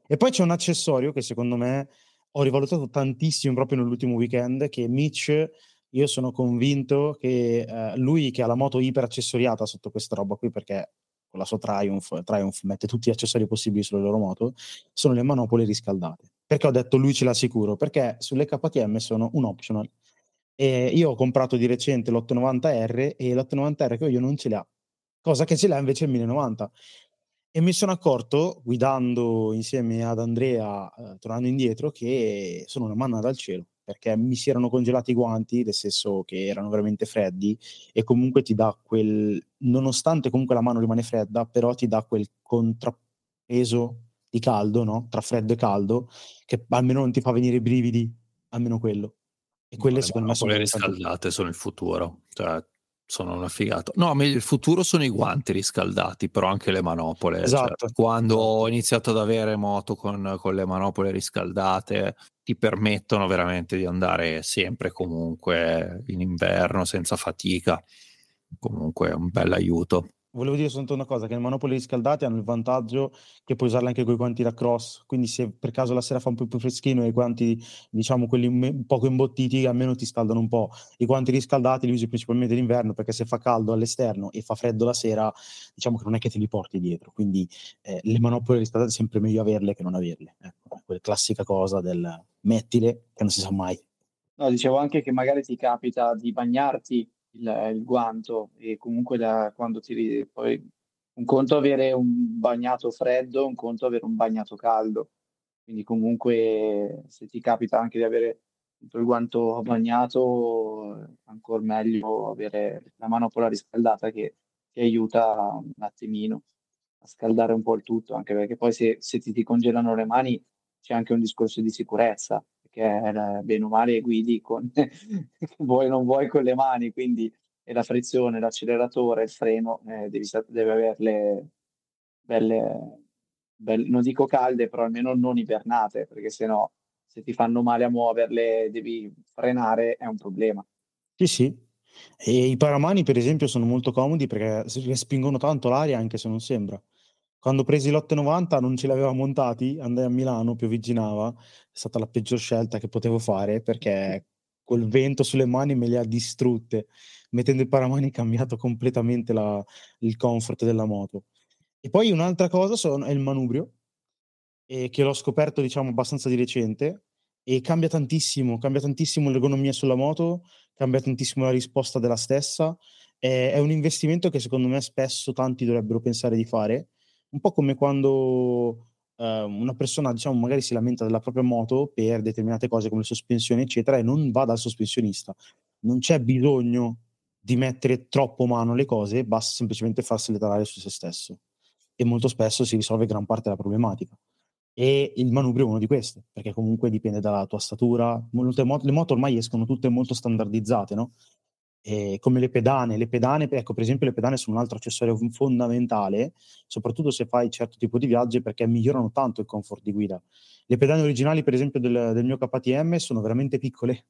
[SPEAKER 1] E poi c'è un accessorio che secondo me ho rivalutato tantissimo proprio nell'ultimo weekend, che Mitch io sono convinto che eh, lui che ha la moto iper accessoriata sotto questa roba qui, perché con la sua Triumph, Triumph mette tutti gli accessori possibili sulle loro moto, sono le manopole riscaldate. Perché ho detto lui ce l'ha sicuro? Perché sulle KTM sono un optional. E io ho comprato di recente l'890R e l'890R che io non ce l'ha, cosa che ce l'ha invece il 1090. E mi sono accorto, guidando insieme ad Andrea, eh, tornando indietro, che sono una manna dal cielo perché mi si erano congelati i guanti, nel senso che erano veramente freddi e comunque ti dà quel, nonostante comunque la mano rimane fredda, però ti dà quel contrappeso di caldo, no? Tra freddo e caldo, che almeno non ti fa venire i brividi, almeno quello. E quelle secondo me sono
[SPEAKER 3] le riscaldate sono il futuro, cioè sono una figata. No, meglio il futuro sono i guanti riscaldati, però anche le manopole. Cioè, esatto. Cioè, quando esatto. ho iniziato ad avere moto con, con, le manopole riscaldate, ti permettono veramente di andare sempre comunque in inverno senza fatica. Comunque è un bel aiuto.
[SPEAKER 1] Volevo dire soltanto una cosa, che le manopole riscaldate hanno il vantaggio che puoi usarle anche con i guanti da cross, quindi se per caso la sera fa un po' più freschino e i guanti, diciamo quelli un poco imbottiti, almeno ti scaldano un po'. I guanti riscaldati li usi principalmente d'inverno perché se fa caldo all'esterno e fa freddo la sera, diciamo che non è che te li porti dietro, quindi eh, le manopole riscaldate è sempre meglio averle che non averle. Ecco, quella classica cosa del mettile che non si sa mai.
[SPEAKER 2] No, dicevo anche che magari ti capita di bagnarti il, il guanto e comunque da, quando ti poi un conto avere un bagnato freddo, un conto avere un bagnato caldo. Quindi comunque se ti capita anche di avere il guanto bagnato, ancora meglio avere la manopola riscaldata che ti aiuta un attimino a scaldare un po' il tutto, anche perché poi se, se ti, ti congelano le mani c'è anche un discorso di sicurezza perché bene o male guidi con [LAUGHS] vuoi o non vuoi con le mani, quindi la frizione, l'acceleratore, il freno, eh, devi, deve averle belle, belle, non dico calde, però almeno non ibernate, perché se no, se ti fanno male a muoverle, devi frenare, è un problema.
[SPEAKER 1] Sì, sì. E i paramani, per esempio, sono molto comodi perché respingono tanto l'aria, anche se non sembra. Quando presi l'890 non ce li aveva montati, andai a Milano, piovigginava, è stata la peggior scelta che potevo fare perché col vento sulle mani me le ha distrutte. Mettendo il paramani è cambiato completamente la, il comfort della moto. E poi un'altra cosa sono, è il manubrio, eh, che l'ho scoperto diciamo abbastanza di recente e cambia tantissimo, cambia tantissimo l'ergonomia sulla moto, cambia tantissimo la risposta della stessa. Eh, è un investimento che secondo me spesso tanti dovrebbero pensare di fare un po' come quando eh, una persona, diciamo, magari si lamenta della propria moto per determinate cose come le sospensioni, eccetera, e non va dal sospensionista. Non c'è bisogno di mettere troppo mano alle cose, basta semplicemente farsele lavorare su se stesso. E molto spesso si risolve gran parte della problematica. E il manubrio è uno di queste, perché comunque dipende dalla tua statura. Le moto ormai escono tutte molto standardizzate, no? Eh, come le pedane. Le pedane, ecco, per esempio, le pedane sono un altro accessorio fondamentale, soprattutto se fai certo tipo di viaggi, perché migliorano tanto il comfort di guida. Le pedane originali, per esempio, del, del mio KTM sono veramente piccole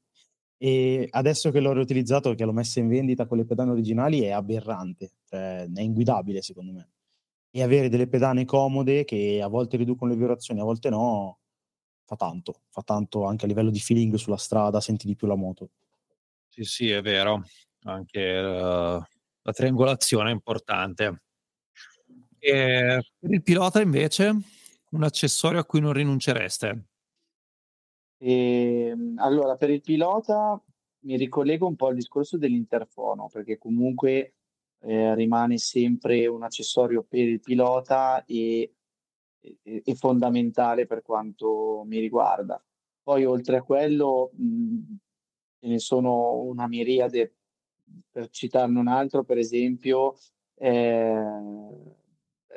[SPEAKER 1] e adesso che l'ho riutilizzato, che l'ho messa in vendita con le pedane originali, è aberrante, cioè, è inguidabile secondo me. E avere delle pedane comode che a volte riducono le vibrazioni, a volte no, fa tanto, fa tanto anche a livello di feeling sulla strada, senti di più la moto.
[SPEAKER 3] Sì, sì, è vero anche uh, la triangolazione è importante. E per il pilota invece un accessorio a cui non rinuncereste?
[SPEAKER 2] E, ehm, allora, per il pilota mi ricollego un po' al discorso dell'interfono, perché comunque eh, rimane sempre un accessorio per il pilota e, e, e, fondamentale per quanto mi riguarda. Poi oltre a quello mh, ce ne sono una miriade per citarne un altro, per esempio, eh,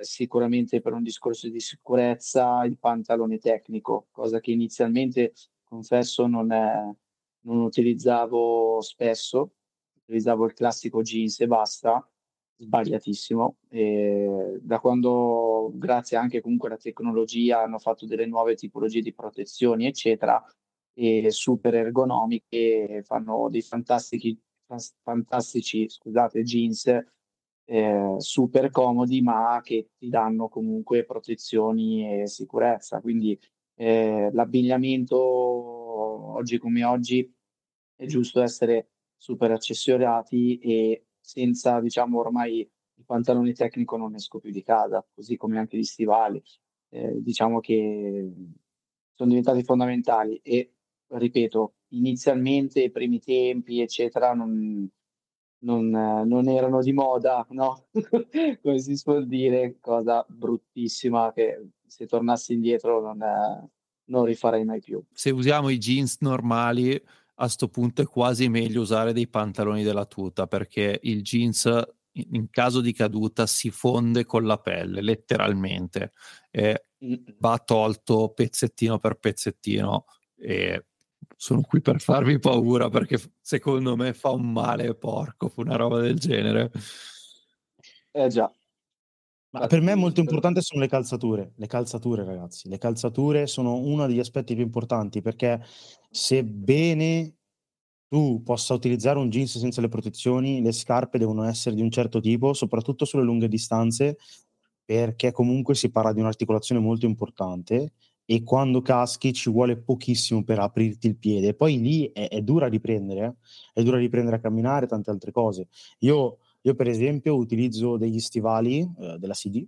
[SPEAKER 2] sicuramente per un discorso di sicurezza il pantalone tecnico, cosa che inizialmente, confesso, non, è, non utilizzavo spesso, utilizzavo il classico jeans e basta, sbagliatissimo. E da quando, grazie anche comunque alla tecnologia, hanno fatto delle nuove tipologie di protezioni, eccetera, e super ergonomiche, fanno dei fantastici fantastici, scusate, jeans eh, super comodi, ma che ti danno comunque protezioni e sicurezza. Quindi eh, l'abbigliamento oggi come oggi è giusto essere super accessoriati e senza, diciamo, ormai il pantalone tecnico non esco più di casa, così come anche gli stivali. Eh, diciamo che sono diventati fondamentali e ripeto, inizialmente, i primi tempi, eccetera, non, non, non erano di moda, no? [LAUGHS] Come si suol dire, cosa bruttissima che se tornassi indietro non, non rifarei mai più.
[SPEAKER 3] Se usiamo i jeans normali, a sto punto è quasi meglio usare dei pantaloni della tuta perché il jeans in caso di caduta si fonde con la pelle letteralmente e va tolto pezzettino per pezzettino e sono qui per farvi paura perché secondo me fa un male porco, una roba del genere.
[SPEAKER 2] Eh già.
[SPEAKER 1] Ma per me molto importante sono le calzature. Le calzature, ragazzi. Le calzature sono uno degli aspetti più importanti perché sebbene tu possa utilizzare un jeans senza le protezioni, le scarpe devono essere di un certo tipo, soprattutto sulle lunghe distanze, perché comunque si parla di un'articolazione molto importante e quando caschi ci vuole pochissimo per aprirti il piede. Poi lì è, è dura riprendere, eh? è dura riprendere a camminare, tante altre cose. Io io per esempio utilizzo degli stivali eh, della CD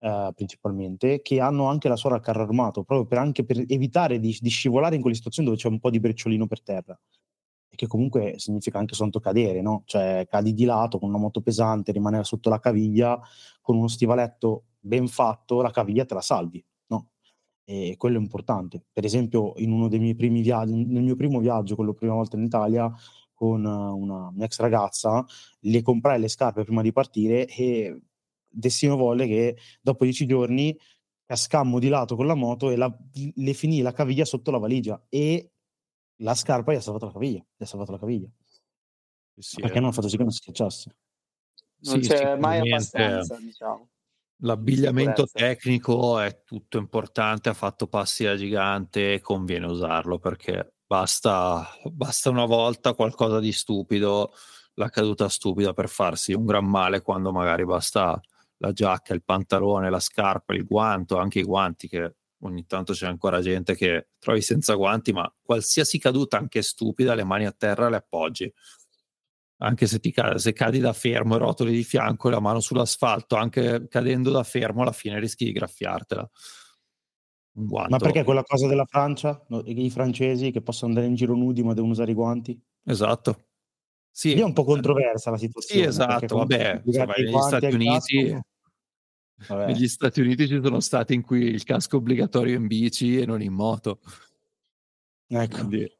[SPEAKER 1] eh, principalmente che hanno anche la suola al carro armato, proprio per, anche per evitare di, di, scivolare in quelle situazioni dove c'è un po' di brecciolino per terra. E che comunque significa anche soltanto cadere, no? Cioè cadi di lato con una moto pesante, rimanere sotto la caviglia, con uno stivaletto ben fatto, la caviglia te la salvi? E quello è importante. Per esempio, in uno dei miei primi viaggi, nel mio primo viaggio, quello prima volta in Italia, con una, un'ex ragazza, le comprai le scarpe prima di partire e destino volle che dopo dieci giorni cascammo di lato con la moto e la, le finì la caviglia sotto la valigia e la scarpa gli ha salvato la caviglia, gli ha salvato la caviglia. Sì, perché eh. non ha fatto sì che non si schiacciasse.
[SPEAKER 2] Non sì, c'è mai abbastanza, diciamo.
[SPEAKER 3] L'abbigliamento tecnico è tutto importante, ha fatto passi da gigante, conviene usarlo perché Basta, basta una volta qualcosa di stupido, la caduta stupida per farsi un gran male quando magari basta la giacca, il pantalone, la scarpa, il guanto, anche i guanti che ogni tanto c'è ancora gente che trovi senza guanti, ma qualsiasi caduta anche stupida, le mani a terra le appoggi. Anche se, ti se cadi da fermo e rotoli di fianco e la mano sull'asfalto, anche cadendo da fermo, alla fine rischi di graffiartela.
[SPEAKER 1] Ma perché quella cosa della Francia? I francesi che possono andare in giro nudi ma devono usare i guanti?
[SPEAKER 3] Esatto.
[SPEAKER 1] Sì. Lì è un po' controversa la situazione.
[SPEAKER 3] Sì, esatto. Vabbè, negli Stati Uniti... Casco, negli Stati Uniti ci sono stati in cui il casco obbligatorio in bici e non in moto.
[SPEAKER 1] Ecco. Quindi,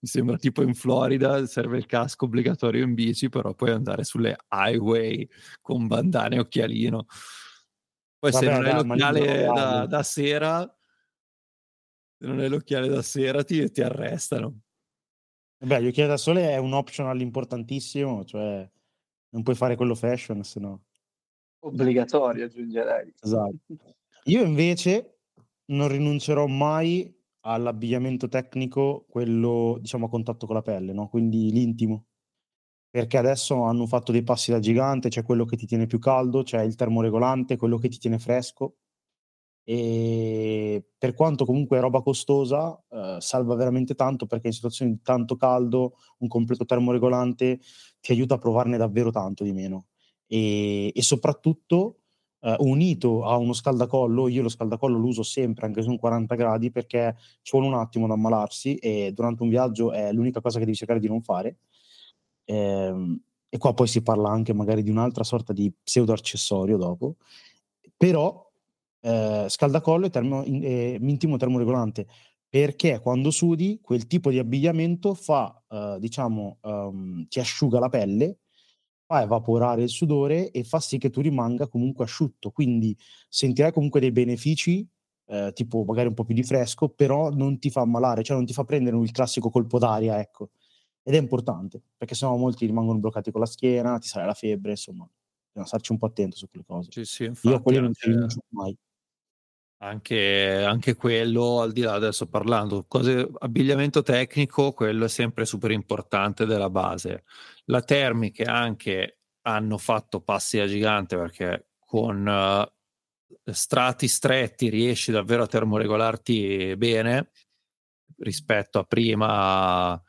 [SPEAKER 3] mi sembra tipo in Florida serve il casco obbligatorio in bici, però puoi andare sulle highway con bandane e occhialino. Poi Vabbè, se non hai l'occhiale da, da, sera, se non hai l'occhiale da sera ti, ti arrestano.
[SPEAKER 1] Beh, gli occhiali da sole è un optional importantissimo, cioè non puoi fare quello fashion, se no.
[SPEAKER 2] Obbligatorio, aggiungerei.
[SPEAKER 1] Esatto. Io invece non rinuncerò mai all'abbigliamento tecnico, quello diciamo a contatto con la pelle, no? quindi l'intimo. Perché adesso hanno fatto dei passi da gigante, c'è quello che ti tiene più caldo, c'è il termoregolante, quello che ti tiene fresco e per quanto comunque è roba costosa, eh, salva veramente tanto perché in situazioni di tanto caldo un completo termoregolante ti aiuta a provarne davvero tanto di meno. E, e soprattutto eh, unito a uno scaldacollo, io lo scaldacollo lo uso sempre anche su un 40 gradi perché ci vuole un attimo ad ammalarsi e durante un viaggio è l'unica cosa che devi cercare di non fare. Eh, e qua poi si parla anche magari di un'altra sorta di pseudo accessorio dopo, però eh, scaldacollo e, termo, e intimo termoregolante perché quando sudi quel tipo di abbigliamento fa, eh, diciamo, um, ti asciuga la pelle, fa evaporare il sudore e fa sì che tu rimanga comunque asciutto, quindi sentirai comunque dei benefici, eh, tipo magari un po' più di fresco, però non ti fa ammalare, cioè non ti fa prendere il classico colpo d'aria, ecco. Ed è importante, perché sennò molti rimangono bloccati con la schiena, ti sale la febbre, insomma, bisogna starci un po' attento su quelle cose.
[SPEAKER 3] Sì, sì, Io
[SPEAKER 1] a quelli non ci rinuncio mai.
[SPEAKER 3] Anche, anche, quello, al di là adesso parlando, cose, abbigliamento tecnico, quello è sempre super importante della base. La termiche anche hanno fatto passi a gigante perché con uh, strati stretti riesci davvero a termoregolarti bene rispetto a prima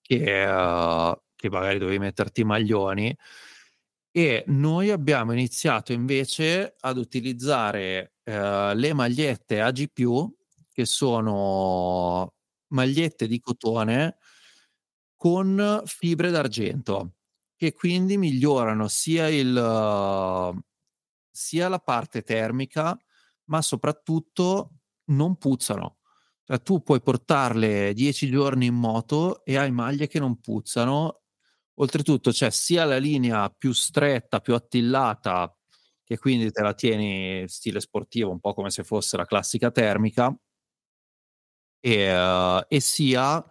[SPEAKER 3] che, uh, che magari dovevi metterti i maglioni e noi abbiamo iniziato invece ad utilizzare eh, le magliette AG+, che sono magliette di cotone con fibre d'argento, che quindi migliorano sia, il, sia la parte termica, ma soprattutto non puzzano. Cioè, tu puoi portarle dieci giorni in moto e hai maglie che non puzzano Oltretutto c'è sia la linea più stretta, più attillata, che quindi te la tieni stile sportivo, un po' come se fosse la classica termica, e, uh, e sia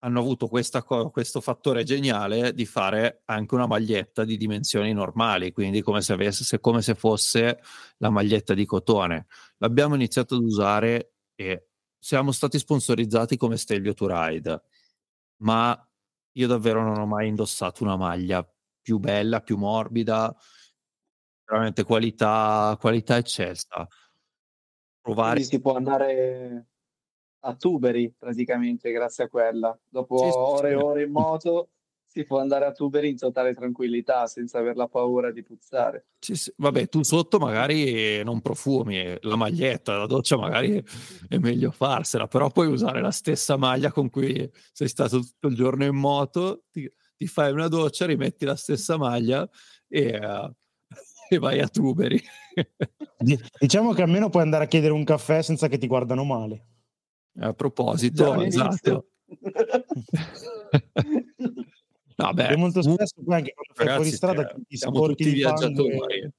[SPEAKER 3] hanno avuto questa, questo fattore geniale di fare anche una maglietta di dimensioni normali, quindi come se, avesse, come se fosse la maglietta di cotone. L'abbiamo iniziato ad usare e siamo stati sponsorizzati come Stelvio to Ride, ma io davvero non ho mai indossato una maglia più bella, più morbida, veramente qualità, qualità eccelsa.
[SPEAKER 2] Provare... Quindi si può andare a Tuberi praticamente grazie a quella. Dopo sì, ore e ore in moto si può andare a Tuberi in totale tranquillità senza aver la paura di puzzare.
[SPEAKER 3] Sì, sì. Vabbè, tu sotto magari non profumi, la maglietta, la doccia magari è meglio farsela, però puoi usare la stessa maglia con cui sei stato tutto il giorno in moto, ti, ti fai una doccia, rimetti la stessa maglia e, uh, e vai a Tuberi.
[SPEAKER 1] diciamo che almeno puoi andare a chiedere un caffè senza che ti guardano male.
[SPEAKER 3] A proposito, esatto. [LAUGHS]
[SPEAKER 1] no, beh, molto spesso poi anche quando fai fuori strada
[SPEAKER 3] ti siamo tutti viaggiatori.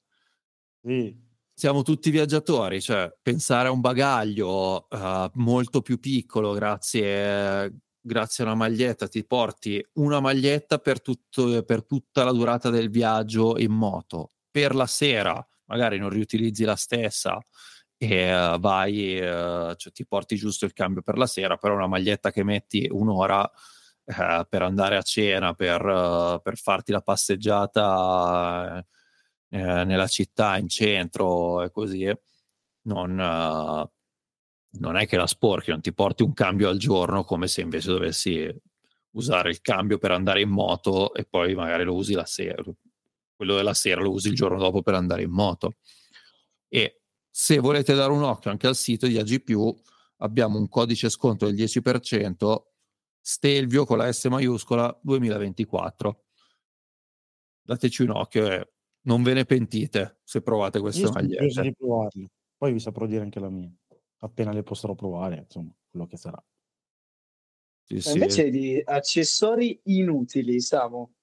[SPEAKER 3] Sì. Siamo tutti viaggiatori, cioè pensare a un bagaglio uh, molto più piccolo grazie, grazie a una maglietta, ti porti una maglietta per, tutto, per tutta la durata del viaggio in moto. Per la sera magari non riutilizzi la stessa, e uh, vai, uh, cioè ti porti giusto il cambio per la sera, però una maglietta che metti un'ora uh, per andare a cena, per, per farti la passeggiata nella città, in centro e così, non, non è che la sporchi, non ti porti un cambio al giorno come se invece dovessi usare il cambio per andare in moto e poi magari lo usi la sera. Quello della sera lo usi il giorno dopo per andare in moto. E se volete dare un occhio anche al sito di AG, abbiamo un codice sconto del 10%, Stelvio con la S maiuscola 2024. Dateci un occhio e non ve ne pentite se provate queste magliette. di provarli.
[SPEAKER 1] Poi vi saprò dire anche la mia. Appena le potrò provare, insomma, quello che sarà.
[SPEAKER 2] Sì, sì. Invece di accessori inutili, Samu,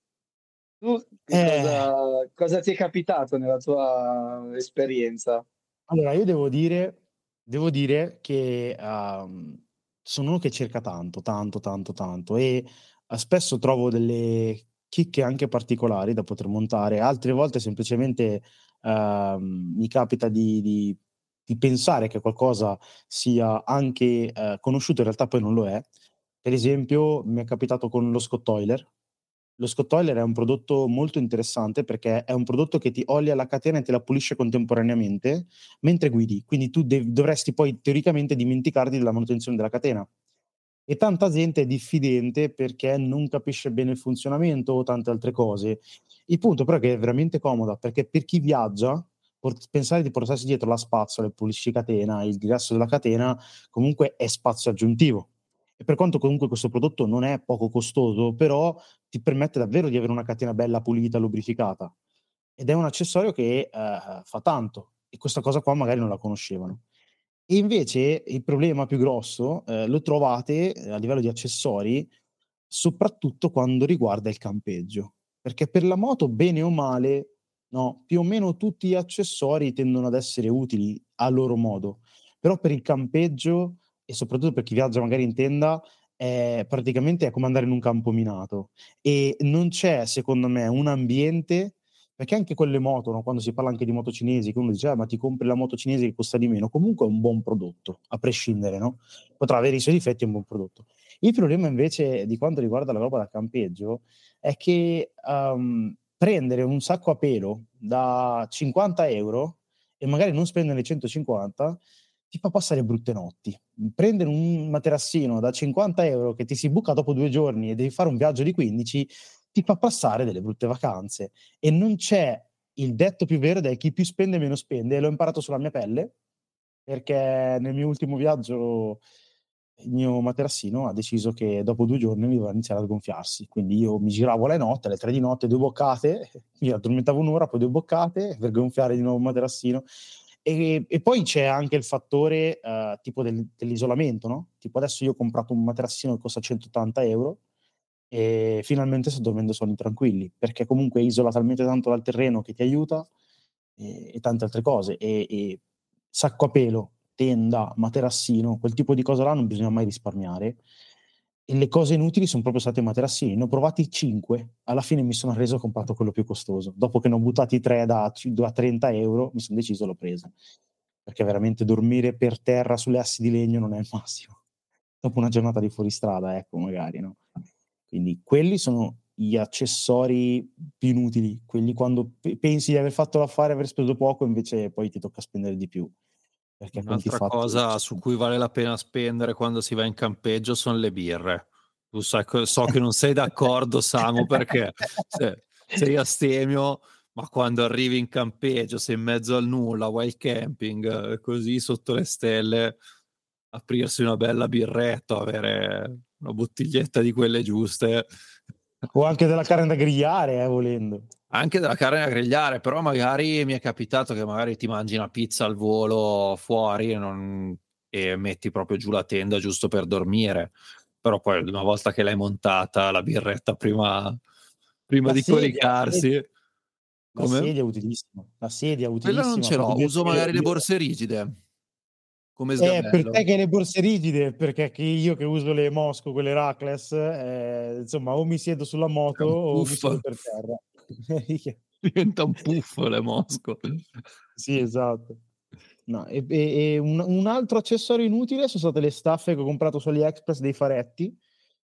[SPEAKER 2] tu eh. cosa, cosa ti è capitato nella tua esperienza?
[SPEAKER 1] Allora, io devo dire, devo dire che um, sono uno che cerca tanto, tanto, tanto, tanto e uh, spesso trovo delle chicche anche particolari da poter montare, altre volte semplicemente uh, mi capita di, di, di, pensare che qualcosa sia anche uh, conosciuto, in realtà poi non lo è. Per esempio, mi è capitato con lo Scott Euler, lo Scott Oiler è un prodotto molto interessante perché è un prodotto che ti olia la catena e te la pulisce contemporaneamente mentre guidi, quindi tu dev- dovresti poi teoricamente dimenticarti della manutenzione della catena. E tanta gente è diffidente perché non capisce bene il funzionamento o tante altre cose. Il punto però è che è veramente comoda perché per chi viaggia, port- pensare di portarsi dietro la spazzola, il pulisci catena, il grasso della catena, comunque è spazio aggiuntivo e per quanto comunque questo prodotto non è poco costoso, però ti permette davvero di avere una catena bella pulita, lubrificata. Ed è un accessorio che eh, fa tanto e questa cosa qua magari non la conoscevano. E invece il problema più grosso eh, lo trovate eh, a livello di accessori soprattutto quando riguarda il campeggio, perché per la moto bene o male, no, più o meno tutti gli accessori tendono ad essere utili a loro modo, però per il campeggio e soprattutto per chi viaggia magari in tenda, è praticamente è come andare in un campo minato e non c'è secondo me un ambiente perché anche quelle moto, no? quando si parla anche di moto cinesi, che uno dice ah, ma ti compri la moto cinese che costa di meno, comunque è un buon prodotto, a prescindere, no? potrà avere i suoi difetti, è un buon prodotto. Il problema invece di quanto riguarda la roba da campeggio è che um, prendere un sacco a pelo da 50 euro e magari non spendere 150 ti fa passare brutte notti. Prendere un materassino da 50 euro che ti si buca dopo due giorni e devi fare un viaggio di 15 ti fa passare delle brutte vacanze. E non c'è il detto più vero è chi più spende meno spende. L'ho imparato sulla mia pelle perché nel mio ultimo viaggio il mio materassino ha deciso che dopo due giorni mi doveva iniziare a gonfiarsi. Quindi io mi giravo le notte, alle tre di notte, due boccate, [LAUGHS] mi addormentavo un'ora, poi due boccate per gonfiare di nuovo il materassino. E, e, poi c'è anche il fattore uh, tipo del, dell'isolamento, no? Tipo adesso io ho comprato un materassino che costa 180 euro e finalmente sto dormendo sonni tranquilli, perché comunque isola talmente tanto dal terreno che ti aiuta e, e tante altre cose. E, e, sacco a pelo, tenda, materassino, quel tipo di cosa là non bisogna mai risparmiare. E le cose inutili sono proprio state i materassini. Ne ho provati 5, alla fine mi sono reso ho comprato quello più costoso. Dopo che ne ho buttati 3 da, da 30 euro, mi sono deciso l'ho preso. Perché veramente dormire per terra sulle assi di legno non è il massimo. [LAUGHS] Dopo una giornata di fuoristrada, ecco, magari, no? Quindi quelli sono gli accessori più inutili, quelli quando pensi di aver fatto l'affare, aver speso poco, invece poi ti tocca spendere di più.
[SPEAKER 3] Perché Un'altra cosa su cui vale la pena spendere quando si va in campeggio sono le birre. Tu sai, so che non sei d'accordo, Samu, perché se, sei astemio, ma quando arrivi in campeggio, sei in mezzo al nulla, wild camping, così sotto le stelle, aprirsi una bella birretta, avere una bottiglietta di quelle giuste.
[SPEAKER 1] O anche della carne da grigliare, eh, volendo
[SPEAKER 3] anche della carne da grigliare, però magari mi è capitato che magari ti mangi una pizza al volo fuori non... e metti proprio giù la tenda giusto per dormire. Però poi una volta che l'hai montata, la birretta prima, prima di sedia, coricarsi. La
[SPEAKER 1] sedia è utilissima. La sedia è utilissima.
[SPEAKER 3] Quella non ce l'ho, uso magari le borse rigide.
[SPEAKER 1] Come eh, per te che le borse rigide, perché io che uso le Mosco, quelle Rackless, eh, insomma, o mi siedo sulla moto o mi siedo per terra. [LAUGHS]
[SPEAKER 3] Diventa un puffo le Mosco.
[SPEAKER 1] sì, esatto. No, e, e, e un, un, altro accessorio inutile sono state le staffe che ho comprato su AliExpress dei faretti,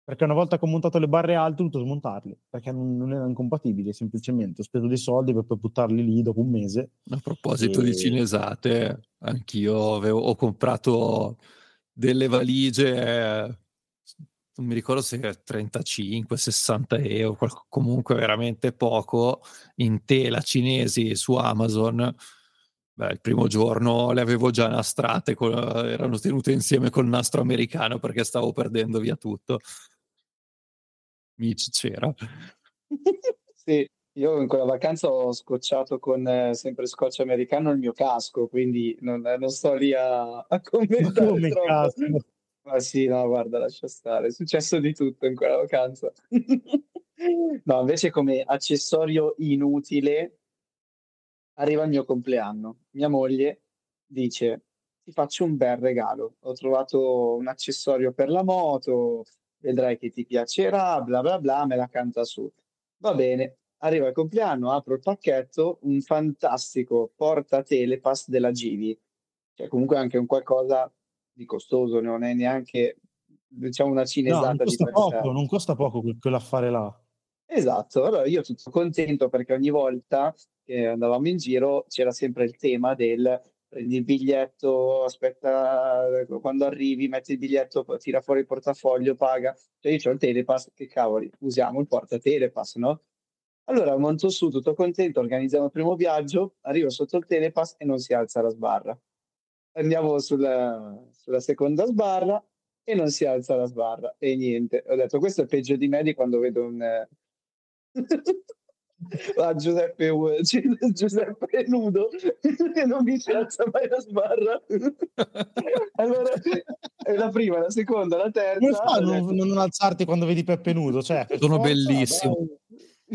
[SPEAKER 1] perché una volta che ho montato le barre alte ho dovuto smontarle, perché non, non erano compatibili, semplicemente ho speso dei soldi per poi buttarli lì dopo un mese.
[SPEAKER 3] A proposito e... di cinesate, anch'io avevo, ho comprato delle valigie non mi ricordo se 35, 60 euro, comunque veramente poco, in tela cinesi su Amazon. Beh, il primo giorno le avevo già nastrate, con, erano tenute insieme col nastro americano perché stavo perdendo via tutto. Mitch c'era. [LAUGHS]
[SPEAKER 2] sì, io in quella vacanza ho scocciato con eh, sempre scotch americano il mio casco, quindi non, non sto lì a, a commentare. Come casco? Ma sì, no, guarda, lascia stare. È successo di tutto in quella vacanza. [LAUGHS] no, invece come accessorio inutile arriva il mio compleanno. Mia moglie dice, ti faccio un bel regalo. Ho trovato un accessorio per la moto, vedrai che ti piacerà, bla bla bla, me la canta su. Va bene, arriva il compleanno, apro il pacchetto, un fantastico porta telepass della Givi. Cioè comunque anche un qualcosa di costoso, non è neanche diciamo una cinesata no, non
[SPEAKER 1] costa poco, non costa poco quell'affare là.
[SPEAKER 2] Esatto, allora io tutto contento perché ogni volta che andavamo in giro c'era sempre il tema del prendi il biglietto, aspetta quando arrivi, metti il biglietto, tira fuori il portafoglio, paga. Cioè io ho il telepass, che cavoli, usiamo il porta telepass, no? Allora monto su tutto contento, organizziamo il primo viaggio, arrivo sotto il telepass e non si alza la sbarra andiamo sulla, sulla seconda sbarra e non si alza la sbarra e niente. Ho detto questo è peggio di me di quando vedo un... [LAUGHS] ah, Giuseppe, [LAUGHS] Giuseppe nudo e non mi si alza mai la sbarra. [LAUGHS] allora è la prima, la seconda, la terza.
[SPEAKER 1] Come fa non, non alzarti quando vedi Peppe nudo? Cioè,
[SPEAKER 3] Sono bellissimo.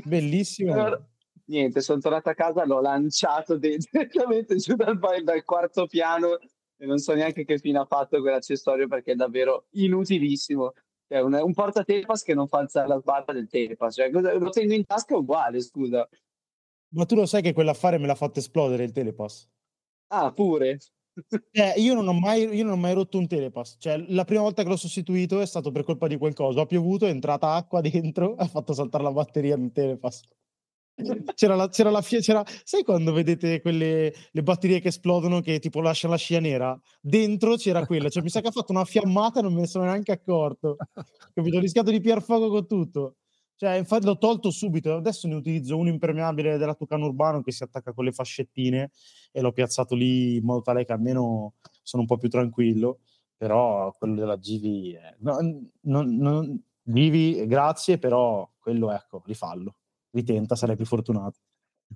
[SPEAKER 1] Bellissimo.
[SPEAKER 2] Allora, niente, sono tornato a casa, l'ho lanciato direttamente giù dal, dal quarto piano e non so neanche che fine ha fatto quell'accessorio perché è davvero inutilissimo. Cioè, un, un portatelepass che non fa alzare la sbarra del telepass, cioè, lo tengo in tasca uguale, scusa.
[SPEAKER 1] Ma tu lo sai che quell'affare me l'ha fatto esplodere il telepass?
[SPEAKER 2] Ah, pure? [LAUGHS]
[SPEAKER 1] Eh, io, non ho mai, io non ho mai rotto un telepass. Cioè, la prima volta che l'ho sostituito è stato per colpa di qualcosa. Ha piovuto, è entrata acqua dentro, [LAUGHS] ha fatto saltare la batteria del telepass. C'era la, c'era la c'era, sai quando vedete quelle le batterie che esplodono che tipo lasciano la scia nera? Dentro c'era quella, cioè mi sa che ha fatto una fiammata e non me ne sono neanche accorto. Capito? Ho rischiato di piar fuoco con tutto. Cioè, infatti l'ho tolto subito. Adesso ne utilizzo uno impermeabile della Tucano Urbano che si attacca con le fascettine e l'ho piazzato lì in modo tale che almeno sono un po' più tranquillo. Però quello della GV, è... no, non, non, GV, grazie, però quello ecco, rifallo ritenta, sarai più fortunato.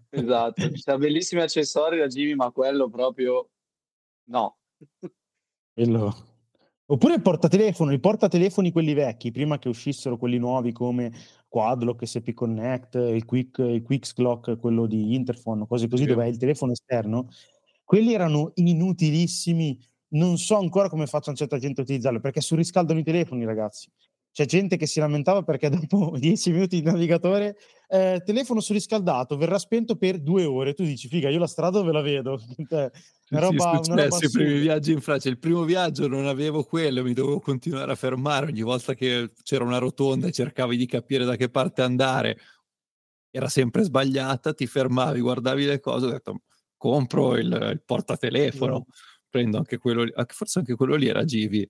[SPEAKER 2] Esatto, c'ha bellissimi accessori da Jimmy, ma quello proprio no.
[SPEAKER 1] Quello... Oppure il portatelefono, i portatelefoni quelli vecchi, prima che uscissero quelli nuovi come Quadlock, SP Connect, il Quick, il Quicks Clock, quello di Interphone, cose così, sì. dove hai il telefono esterno, quelli erano inutilissimi. Non so ancora come faccia una certa gente a utilizzarlo, perché surriscaldano i telefoni, ragazzi. C'è gente che si lamentava perché [LAUGHS] dopo 10 minuti di navigatore, eh, telefono surriscaldato, verrà spento per due ore. Tu dici, figa, io la strada dove la vedo? [LAUGHS]
[SPEAKER 3] Cioè, una roba, sì, una roba i primi viaggi in Francia. Il primo viaggio non avevo quello, mi dovevo continuare a fermare ogni volta che c'era una rotonda e cercavi di capire da che parte andare. Era sempre sbagliata, ti fermavi, guardavi le cose, ho detto compro il, il portatelefono, no. prendo anche quello, forse anche quello lì era Givi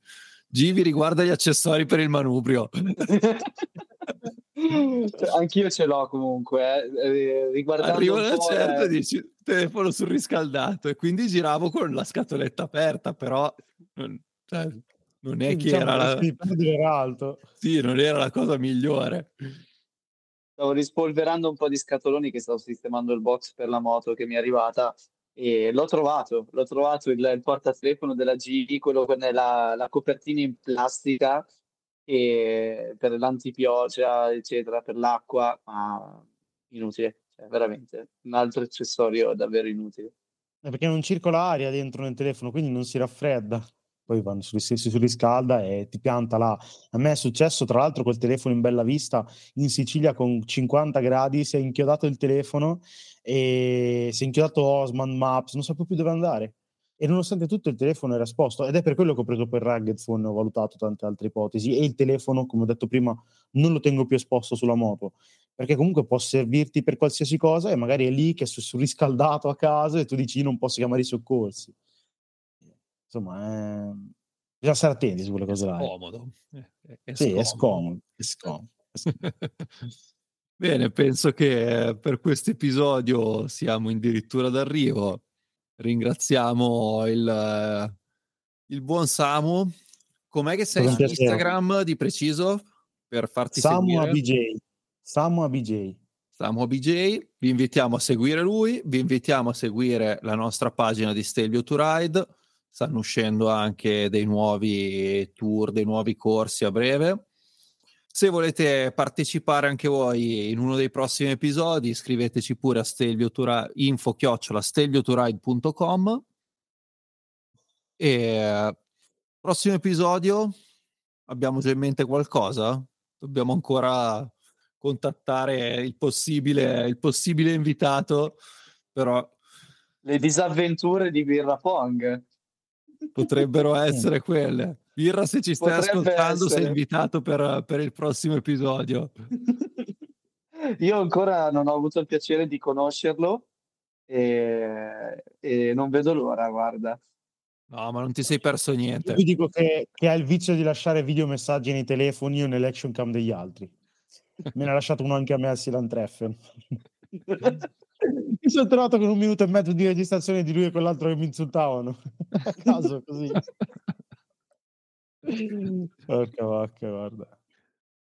[SPEAKER 3] Givi riguarda gli accessori per il manubrio.
[SPEAKER 2] cioè, anch'io ce l'ho comunque, eh. eh riguardando
[SPEAKER 3] Arrivo una certa eh... dici telefono surriscaldato e quindi giravo con la scatoletta aperta, però cioè, non è che diciamo era la...
[SPEAKER 1] era alto.
[SPEAKER 3] Sì, non era la cosa migliore.
[SPEAKER 2] Stavo rispolverando un po' di scatoloni che stavo sistemando il box per la moto che mi è arrivata e l'ho trovato, l'ho trovato il, il portatelefono della GE, quello con la, la copertina in plastica per l'antipioggia, eccetera, per l'acqua, ma inutile, cioè, veramente un altro accessorio davvero inutile.
[SPEAKER 1] perché non circola aria dentro nel telefono, quindi non si raffredda poi quando si, si surriscalda e ti pianta là. A me è successo, tra l'altro, col telefono in bella vista in Sicilia con 50 gradi, si è inchiodato il telefono e si è inchiodato Osman Maps, non sapevo più dove andare. E nonostante tutto il telefono era esposto ed è per quello che ho preso per Rugged Phone, ho valutato tante altre ipotesi e il telefono, come ho detto prima, non lo tengo più esposto sulla moto perché comunque può servirti per qualsiasi cosa e magari è lì che è surriscaldato a casa e tu dici non posso chiamare i soccorsi insomma, è... bisogna stare attenti su quelle cose là.
[SPEAKER 3] Eh. Comodo.
[SPEAKER 1] Eh, è, sì, scomodo. È scomodo. È scomodo. [LAUGHS]
[SPEAKER 3] Bene, penso che per questo episodio siamo addirittura d'arrivo. Ringraziamo il, il buon Samu. Com'è che sei su Instagram di preciso per farti
[SPEAKER 1] Samu
[SPEAKER 3] seguire?
[SPEAKER 1] ABJ. Samu ABJ.
[SPEAKER 3] Samu ABJ. Vi invitiamo a seguire lui, vi invitiamo a seguire la nostra pagina di Stelvio to Ride stanno uscendo anche dei nuovi tour, dei nuovi corsi a breve. Se volete partecipare anche voi in uno dei prossimi episodi, scriveteci pure a info-stelvioturide.com e prossimo episodio abbiamo già in mente qualcosa? Dobbiamo ancora contattare il possibile, il possibile invitato, però...
[SPEAKER 2] Le disavventure di Birra Pong
[SPEAKER 3] potrebbero [LAUGHS] essere quelle. Birra, se ci stai Potrebbe ascoltando, essere. sei invitato per, per, il prossimo episodio. [LAUGHS]
[SPEAKER 2] Io ancora non ho avuto il piacere di conoscerlo e, e non vedo l'ora, guarda.
[SPEAKER 3] No, ma non ti sei perso niente.
[SPEAKER 1] Io vi dico che, che ha il vizio di lasciare videomessaggi nei telefoni o nell'action cam degli altri. Me ne ha lasciato uno anche a me al Silan Treffen. [LAUGHS] [LAUGHS] Mi sono trovato con un minuto e mezzo di registrazione di lui e quell'altro che mi insultavano. [LAUGHS] A caso così. Porca vacca, guarda.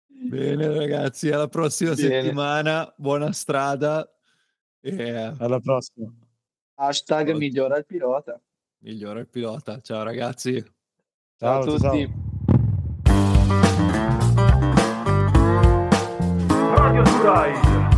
[SPEAKER 3] Bene ragazzi, alla prossima Bene. settimana, buona strada.
[SPEAKER 1] E... Alla prossima.
[SPEAKER 2] Hashtag ciao. migliora il pilota.
[SPEAKER 3] Migliora il pilota. Ciao ragazzi.
[SPEAKER 2] Ciao, ciao a tutti. Ciao. Radio Ride